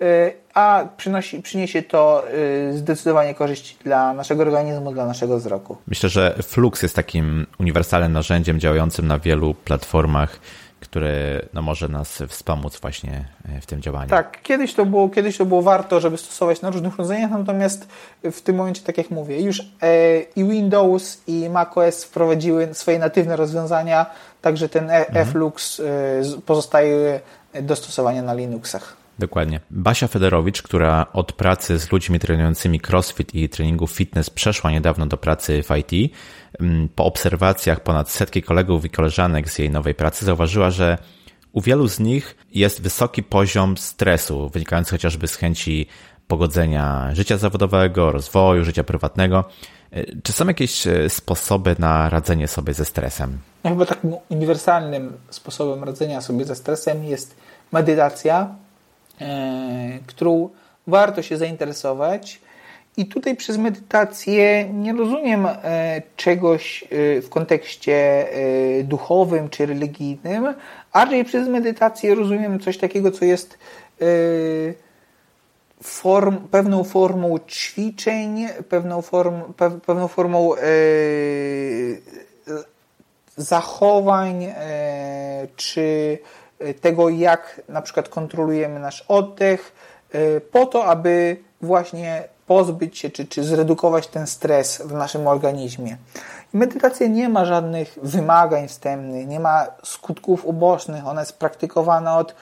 e, a przynosi, przyniesie to e, zdecydowanie korzyści dla naszego organizmu, dla naszego wzroku. Myślę, że Flux jest takim uniwersalnym narzędziem działającym na wielu platformach który no, może nas wspomóc właśnie e, w tym działaniu. Tak, kiedyś to, było, kiedyś to było warto, żeby stosować na różnych urządzeniach, natomiast w tym momencie, tak jak mówię, już e, i Windows i macOS wprowadziły swoje natywne rozwiązania, także ten e mhm. Flux pozostaje do stosowania na Linuxach. Dokładnie. Basia Federowicz, która od pracy z ludźmi trenującymi crossfit i treningu fitness przeszła niedawno do pracy w IT, po obserwacjach ponad setki kolegów i koleżanek z jej nowej pracy zauważyła, że u wielu z nich jest wysoki poziom stresu, wynikający chociażby z chęci pogodzenia życia zawodowego, rozwoju, życia prywatnego. Czy są jakieś e, sposoby na radzenie sobie ze stresem? No chyba takim uniwersalnym sposobem radzenia sobie ze stresem jest medytacja, E, którą warto się zainteresować. I tutaj przez medytację nie rozumiem e, czegoś e, w kontekście duchowym czy religijnym, a raczej przez medytację rozumiem coś takiego, co jest form, pewną formą ćwiczeń, pewną, form, pewną formą zachowań czy tego, jak na przykład kontrolujemy nasz oddech, po to, aby właśnie pozbyć się czy, czy zredukować ten stres w naszym organizmie. Medytacja nie ma żadnych wymagań wstępnych, nie ma skutków ubocznych, ona jest praktykowana od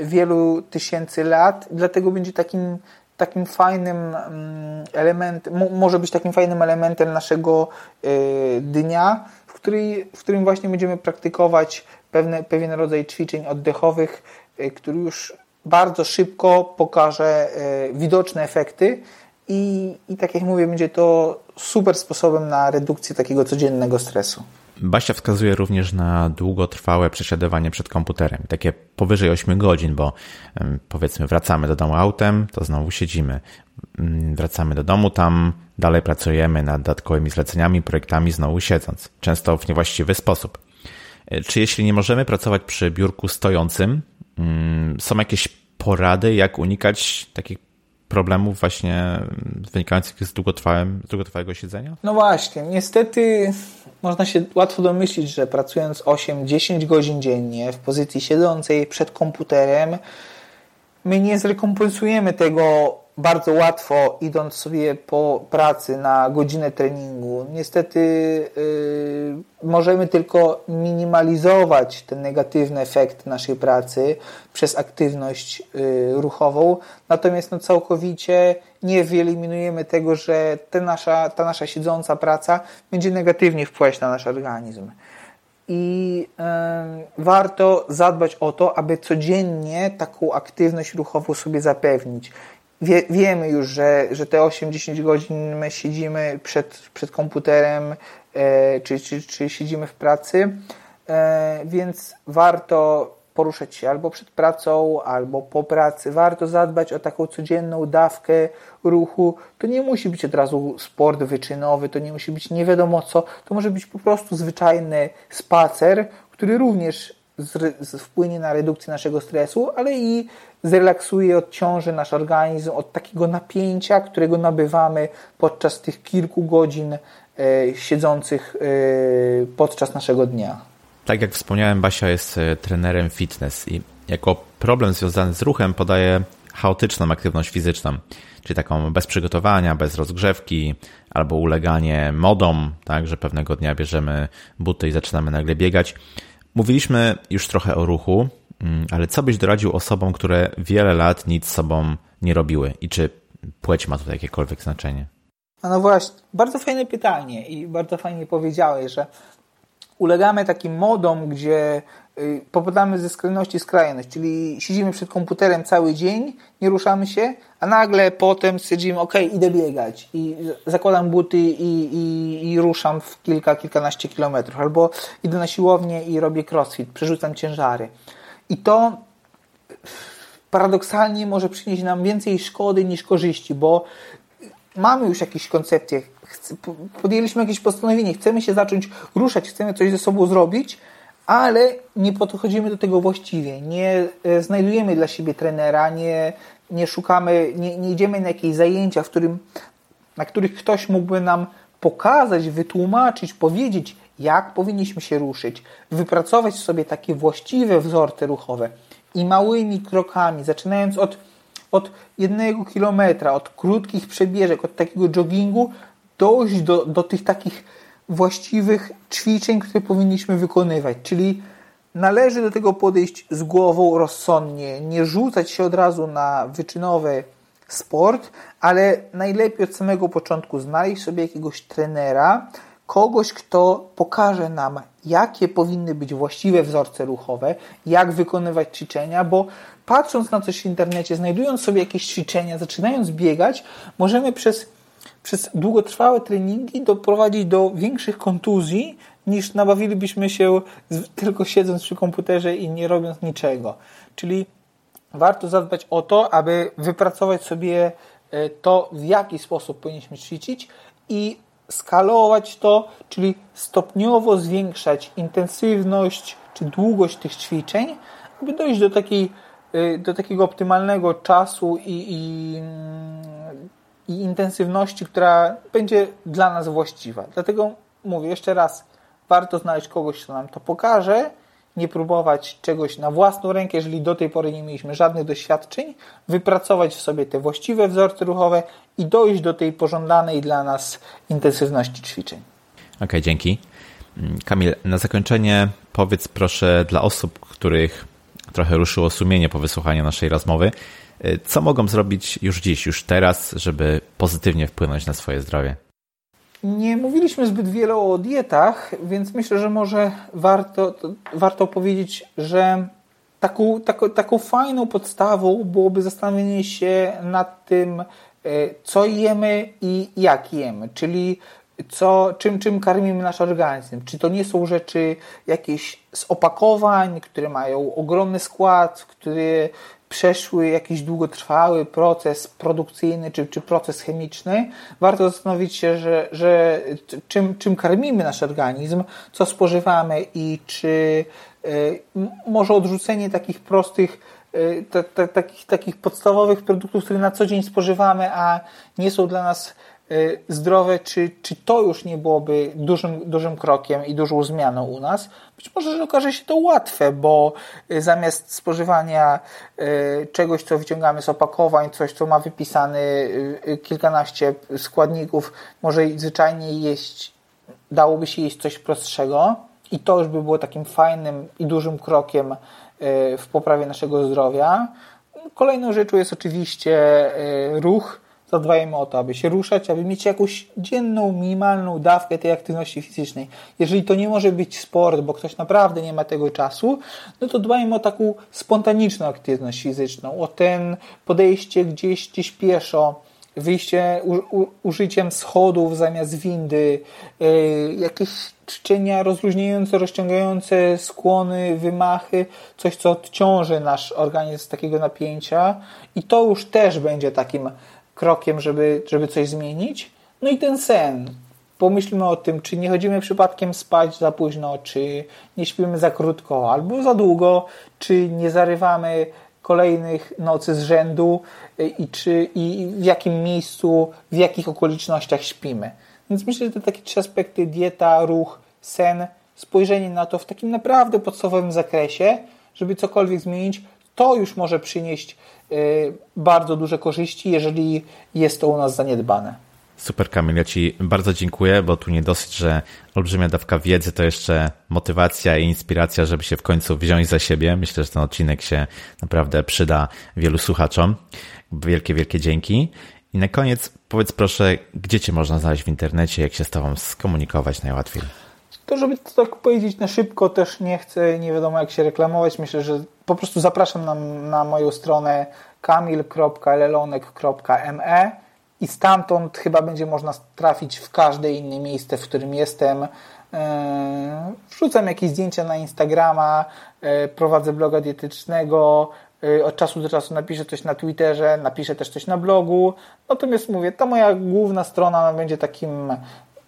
wielu tysięcy lat, dlatego będzie takim, takim fajnym mm, elementem, może być takim fajnym elementem naszego y, dnia, w, której, w którym właśnie będziemy praktykować pewne, pewien rodzaj ćwiczeń oddechowych, y, który już bardzo szybko pokaże y, widoczne efekty i, i tak jak mówię, będzie to super sposobem na redukcję takiego codziennego stresu. Basia wskazuje również na długotrwałe przesiadywanie przed komputerem, takie powyżej 8 godzin, bo powiedzmy wracamy do domu autem, to znowu siedzimy. Mm, wracamy do domu, tam dalej pracujemy nad dodatkowymi zleceniami, projektami, znowu siedząc, często w niewłaściwy sposób. E, czy jeśli nie możemy pracować przy biurku stojącym, mm, są jakieś porady, jak unikać takich problemów właśnie wynikających z, z długotrwałego siedzenia? No właśnie, niestety można się łatwo domyślić, że pracując 8-10 godzin dziennie w pozycji siedzącej przed komputerem, my nie zrekompensujemy tego bardzo łatwo, idąc sobie po pracy na godzinę treningu. Niestety yy, możemy tylko minimalizować ten negatywny efekt naszej pracy przez aktywność yy, ruchową, natomiast no, całkowicie nie wyeliminujemy tego, że ta nasza, ta nasza siedząca praca będzie negatywnie wpływać na nasz organizm. I yy, warto zadbać o to, aby codziennie taką aktywność ruchową sobie zapewnić wie, wiemy już, że, że te 8-10 godzin my siedzimy przed, przed komputerem, e, czy, czy, czy siedzimy w pracy, e, więc warto poruszać się albo przed pracą, albo po pracy. Warto zadbać o taką codzienną dawkę ruchu. To nie musi być od razu sport wyczynowy, to nie musi być nie wiadomo co. To może być po prostu zwyczajny spacer, który również wpłynie na redukcję naszego stresu, ale i zrelaksuje, odciąży nasz organizm od takiego napięcia, którego nabywamy podczas tych kilku godzin e, siedzących e, podczas naszego dnia. Tak jak wspomniałem, Basia jest e, trenerem fitness i jako problem związany z ruchem podaje chaotyczną aktywność fizyczną, czyli taką bez przygotowania, bez rozgrzewki, albo uleganie modom, tak, że pewnego dnia bierzemy buty i zaczynamy nagle biegać. Mówiliśmy już trochę o ruchu, ale co byś doradził osobom, które wiele lat nic z sobą nie robiły i czy płeć ma tutaj jakiekolwiek znaczenie? A no właśnie, bardzo fajne pytanie i bardzo fajnie powiedziałeś, że ulegamy takim modom, gdzie y, popadamy ze skrajności w skrajność, czyli siedzimy przed komputerem cały dzień, nie ruszamy się, a nagle potem stwierdzimy, ok, idę biegać i zakładam buty i, i, i ruszam w kilka, kilkanaście kilometrów, albo idę na siłownię i robię crossfit, przerzucam ciężary. I to paradoksalnie może przynieść nam więcej szkody niż korzyści, bo mamy już jakieś koncepcje, podjęliśmy jakieś postanowienie, chcemy się zacząć ruszać, chcemy coś ze sobą zrobić, ale nie podchodzimy do tego właściwie, nie e, znajdujemy dla siebie trenera, nie, nie szukamy, nie, nie idziemy na jakieś zajęcia, w którym, na których ktoś mógłby nam pokazać, wytłumaczyć, powiedzieć, jak powinniśmy się ruszyć, wypracować sobie takie właściwe wzorce ruchowe i małymi krokami, zaczynając od, od jednego kilometra, od krótkich przebieżek, od takiego joggingu, dojść do, do tych takich właściwych ćwiczeń, które powinniśmy wykonywać. Czyli należy do tego podejść z głową rozsądnie, nie rzucać się od razu na wyczynowy sport, ale najlepiej od samego początku znaleźć sobie jakiegoś trenera, kogoś, kto pokaże nam, jakie powinny być właściwe wzorce ruchowe, jak wykonywać ćwiczenia, bo patrząc na coś w internecie, znajdując sobie jakieś ćwiczenia, zaczynając biegać, możemy przez przez długotrwałe treningi doprowadzić do większych kontuzji niż nabawilibyśmy się tylko siedząc przy komputerze i nie robiąc niczego. Czyli warto zadbać o to, aby wypracować sobie e, to, w jaki sposób powinniśmy ćwiczyć i skalować to, czyli stopniowo zwiększać intensywność czy długość tych ćwiczeń, aby dojść do, takiej, e, do takiego optymalnego czasu i, i i intensywności, która będzie dla nas właściwa. Dlatego mówię jeszcze raz, warto znaleźć kogoś, kto nam to pokaże, nie próbować czegoś na własną rękę, jeżeli do tej pory nie mieliśmy żadnych doświadczeń, wypracować w sobie te właściwe wzorce ruchowe i dojść do tej pożądanej dla nas intensywności ćwiczeń. okay, dzięki. Kamil, na zakończenie powiedz proszę dla osób, których trochę ruszyło sumienie po wysłuchaniu naszej rozmowy, y, co mogą zrobić już dziś, już teraz, żeby pozytywnie wpłynąć na swoje zdrowie? Nie mówiliśmy zbyt wiele o dietach, więc myślę, że może warto, warto powiedzieć, że taką, taką, taką fajną podstawą byłoby zastanowienie się nad tym, co jemy i jak jemy, czyli co, czym, czym karmimy nasz organizm. Czy to nie są rzeczy jakieś z opakowań, które mają ogromny skład, które przeszły jakiś długotrwały proces produkcyjny czy, czy proces chemiczny, warto zastanowić się, że, że czym, czym karmimy nasz organizm, co spożywamy i czy y, może odrzucenie takich prostych y, takich, takich podstawowych produktów, które na co dzień spożywamy, a nie są dla nas Y, zdrowe, czy, czy to już nie byłoby dużym, dużym krokiem i dużą zmianą u nas? Być może, że okaże się to łatwe, bo y, zamiast spożywania czegoś, co wyciągamy z opakowań, coś, co ma wypisane kilkanaście składników, może zwyczajnie jeść, dałoby się jeść coś prostszego i to już by było takim fajnym i dużym krokiem w poprawie naszego zdrowia. Kolejną rzeczą jest oczywiście ruch, zadbajmy o to, aby się ruszać, aby mieć jakąś dzienną, minimalną dawkę tej aktywności fizycznej. Jeżeli to nie może być sport, bo ktoś naprawdę nie ma tego czasu, no to dbajmy o taką spontaniczną aktywność fizyczną, o ten podejście gdzieś, gdzieś pieszo, wyjście u, u, użyciem schodów zamiast windy, yy, jakieś czczenia rozluźniające, rozciągające skłony, wymachy, coś co odciąży nasz organizm z takiego napięcia i to już też będzie takim krokiem, żeby, żeby coś zmienić. No i ten sen. Pomyślmy o tym, czy nie chodzimy przypadkiem spać za późno, czy nie śpimy za krótko albo za długo, czy nie zarywamy kolejnych nocy z rzędu i, czy, i w jakim miejscu, w jakich okolicznościach śpimy. Więc myślę, że te takie trzy aspekty dieta, ruch, sen, spojrzenie na to w takim naprawdę podstawowym zakresie, żeby cokolwiek zmienić, to już może przynieść y, bardzo duże korzyści, jeżeli jest to u nas zaniedbane. Super Kamil, ja Ci bardzo dziękuję, bo tu nie dosyć, że olbrzymia dawka wiedzy to jeszcze motywacja i inspiracja, żeby się w końcu wziąć za siebie. Myślę, że ten odcinek się naprawdę przyda wielu słuchaczom. Wielkie, wielkie dzięki. I na koniec powiedz proszę, gdzie Cię można znaleźć w internecie, jak się z Tobą skomunikować najłatwiej? To, żeby to tak powiedzieć na szybko, też nie chcę, nie wiadomo jak się reklamować. Myślę, że po prostu zapraszam na, na moją stronę kamil.lelonek.me i stamtąd chyba będzie można trafić w każde inne miejsce, w którym jestem. E, wrzucam jakieś zdjęcia na Instagrama, e, prowadzę bloga dietetycznego, e, od czasu do czasu napiszę coś na Twitterze, napiszę też coś na blogu. Natomiast mówię, ta moja główna strona będzie takim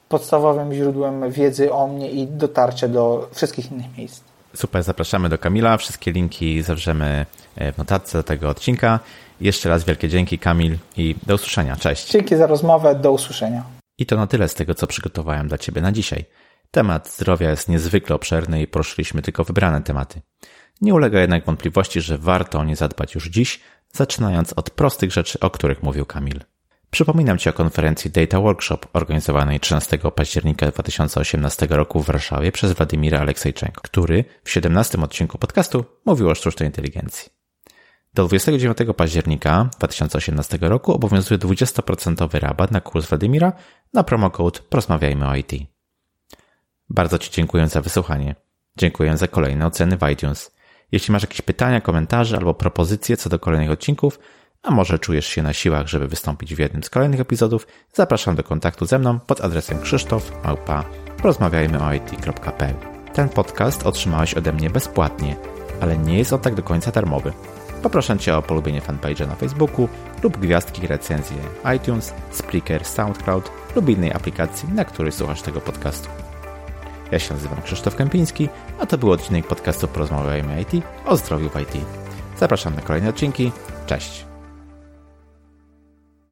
podstawowym źródłem wiedzy o mnie i dotarcia do wszystkich innych miejsc. Super, zapraszamy do Kamila. Wszystkie linki zawrzemy w notatce do tego odcinka. Jeszcze raz wielkie dzięki, Kamil, i do usłyszenia. Cześć. Dzięki za rozmowę, do usłyszenia. I to na tyle z tego, co przygotowałem dla Ciebie na dzisiaj. Temat zdrowia jest niezwykle obszerny i poruszyliśmy tylko wybrane tematy. Nie ulega jednak wątpliwości, że warto o nie zadbać już dziś, zaczynając od prostych rzeczy, o których mówił Kamil. Przypominam Ci o konferencji Data Workshop organizowanej 13 października 2018 roku w Warszawie przez Władimira Aleksejczenko, który w 17 odcinku podcastu mówił o sztucznej inteligencji. Do 29 października 2018 roku obowiązuje 20% rabat na kurs Władimira na promocode Porozmawiajmy o IT. Bardzo Ci dziękuję za wysłuchanie. Dziękuję za kolejne oceny w iTunes. Jeśli masz jakieś pytania, komentarze albo propozycje co do kolejnych odcinków, a może czujesz się na siłach, żeby wystąpić w jednym z kolejnych epizodów, zapraszam do kontaktu ze mną pod adresem krzysztof małpa porozmawiajmy Ten podcast otrzymałeś ode mnie bezpłatnie, ale nie jest on tak do końca darmowy. Poproszę Cię o polubienie fanpage'a na Facebooku lub gwiazdki recenzje iTunes, Spreaker, SoundCloud lub innej aplikacji, na której słuchasz tego podcastu. Ja się nazywam Krzysztof Kępiński, a to był odcinek podcastu Porozmawiajmy IT o zdrowiu w IT. Zapraszam na kolejne odcinki. Cześć!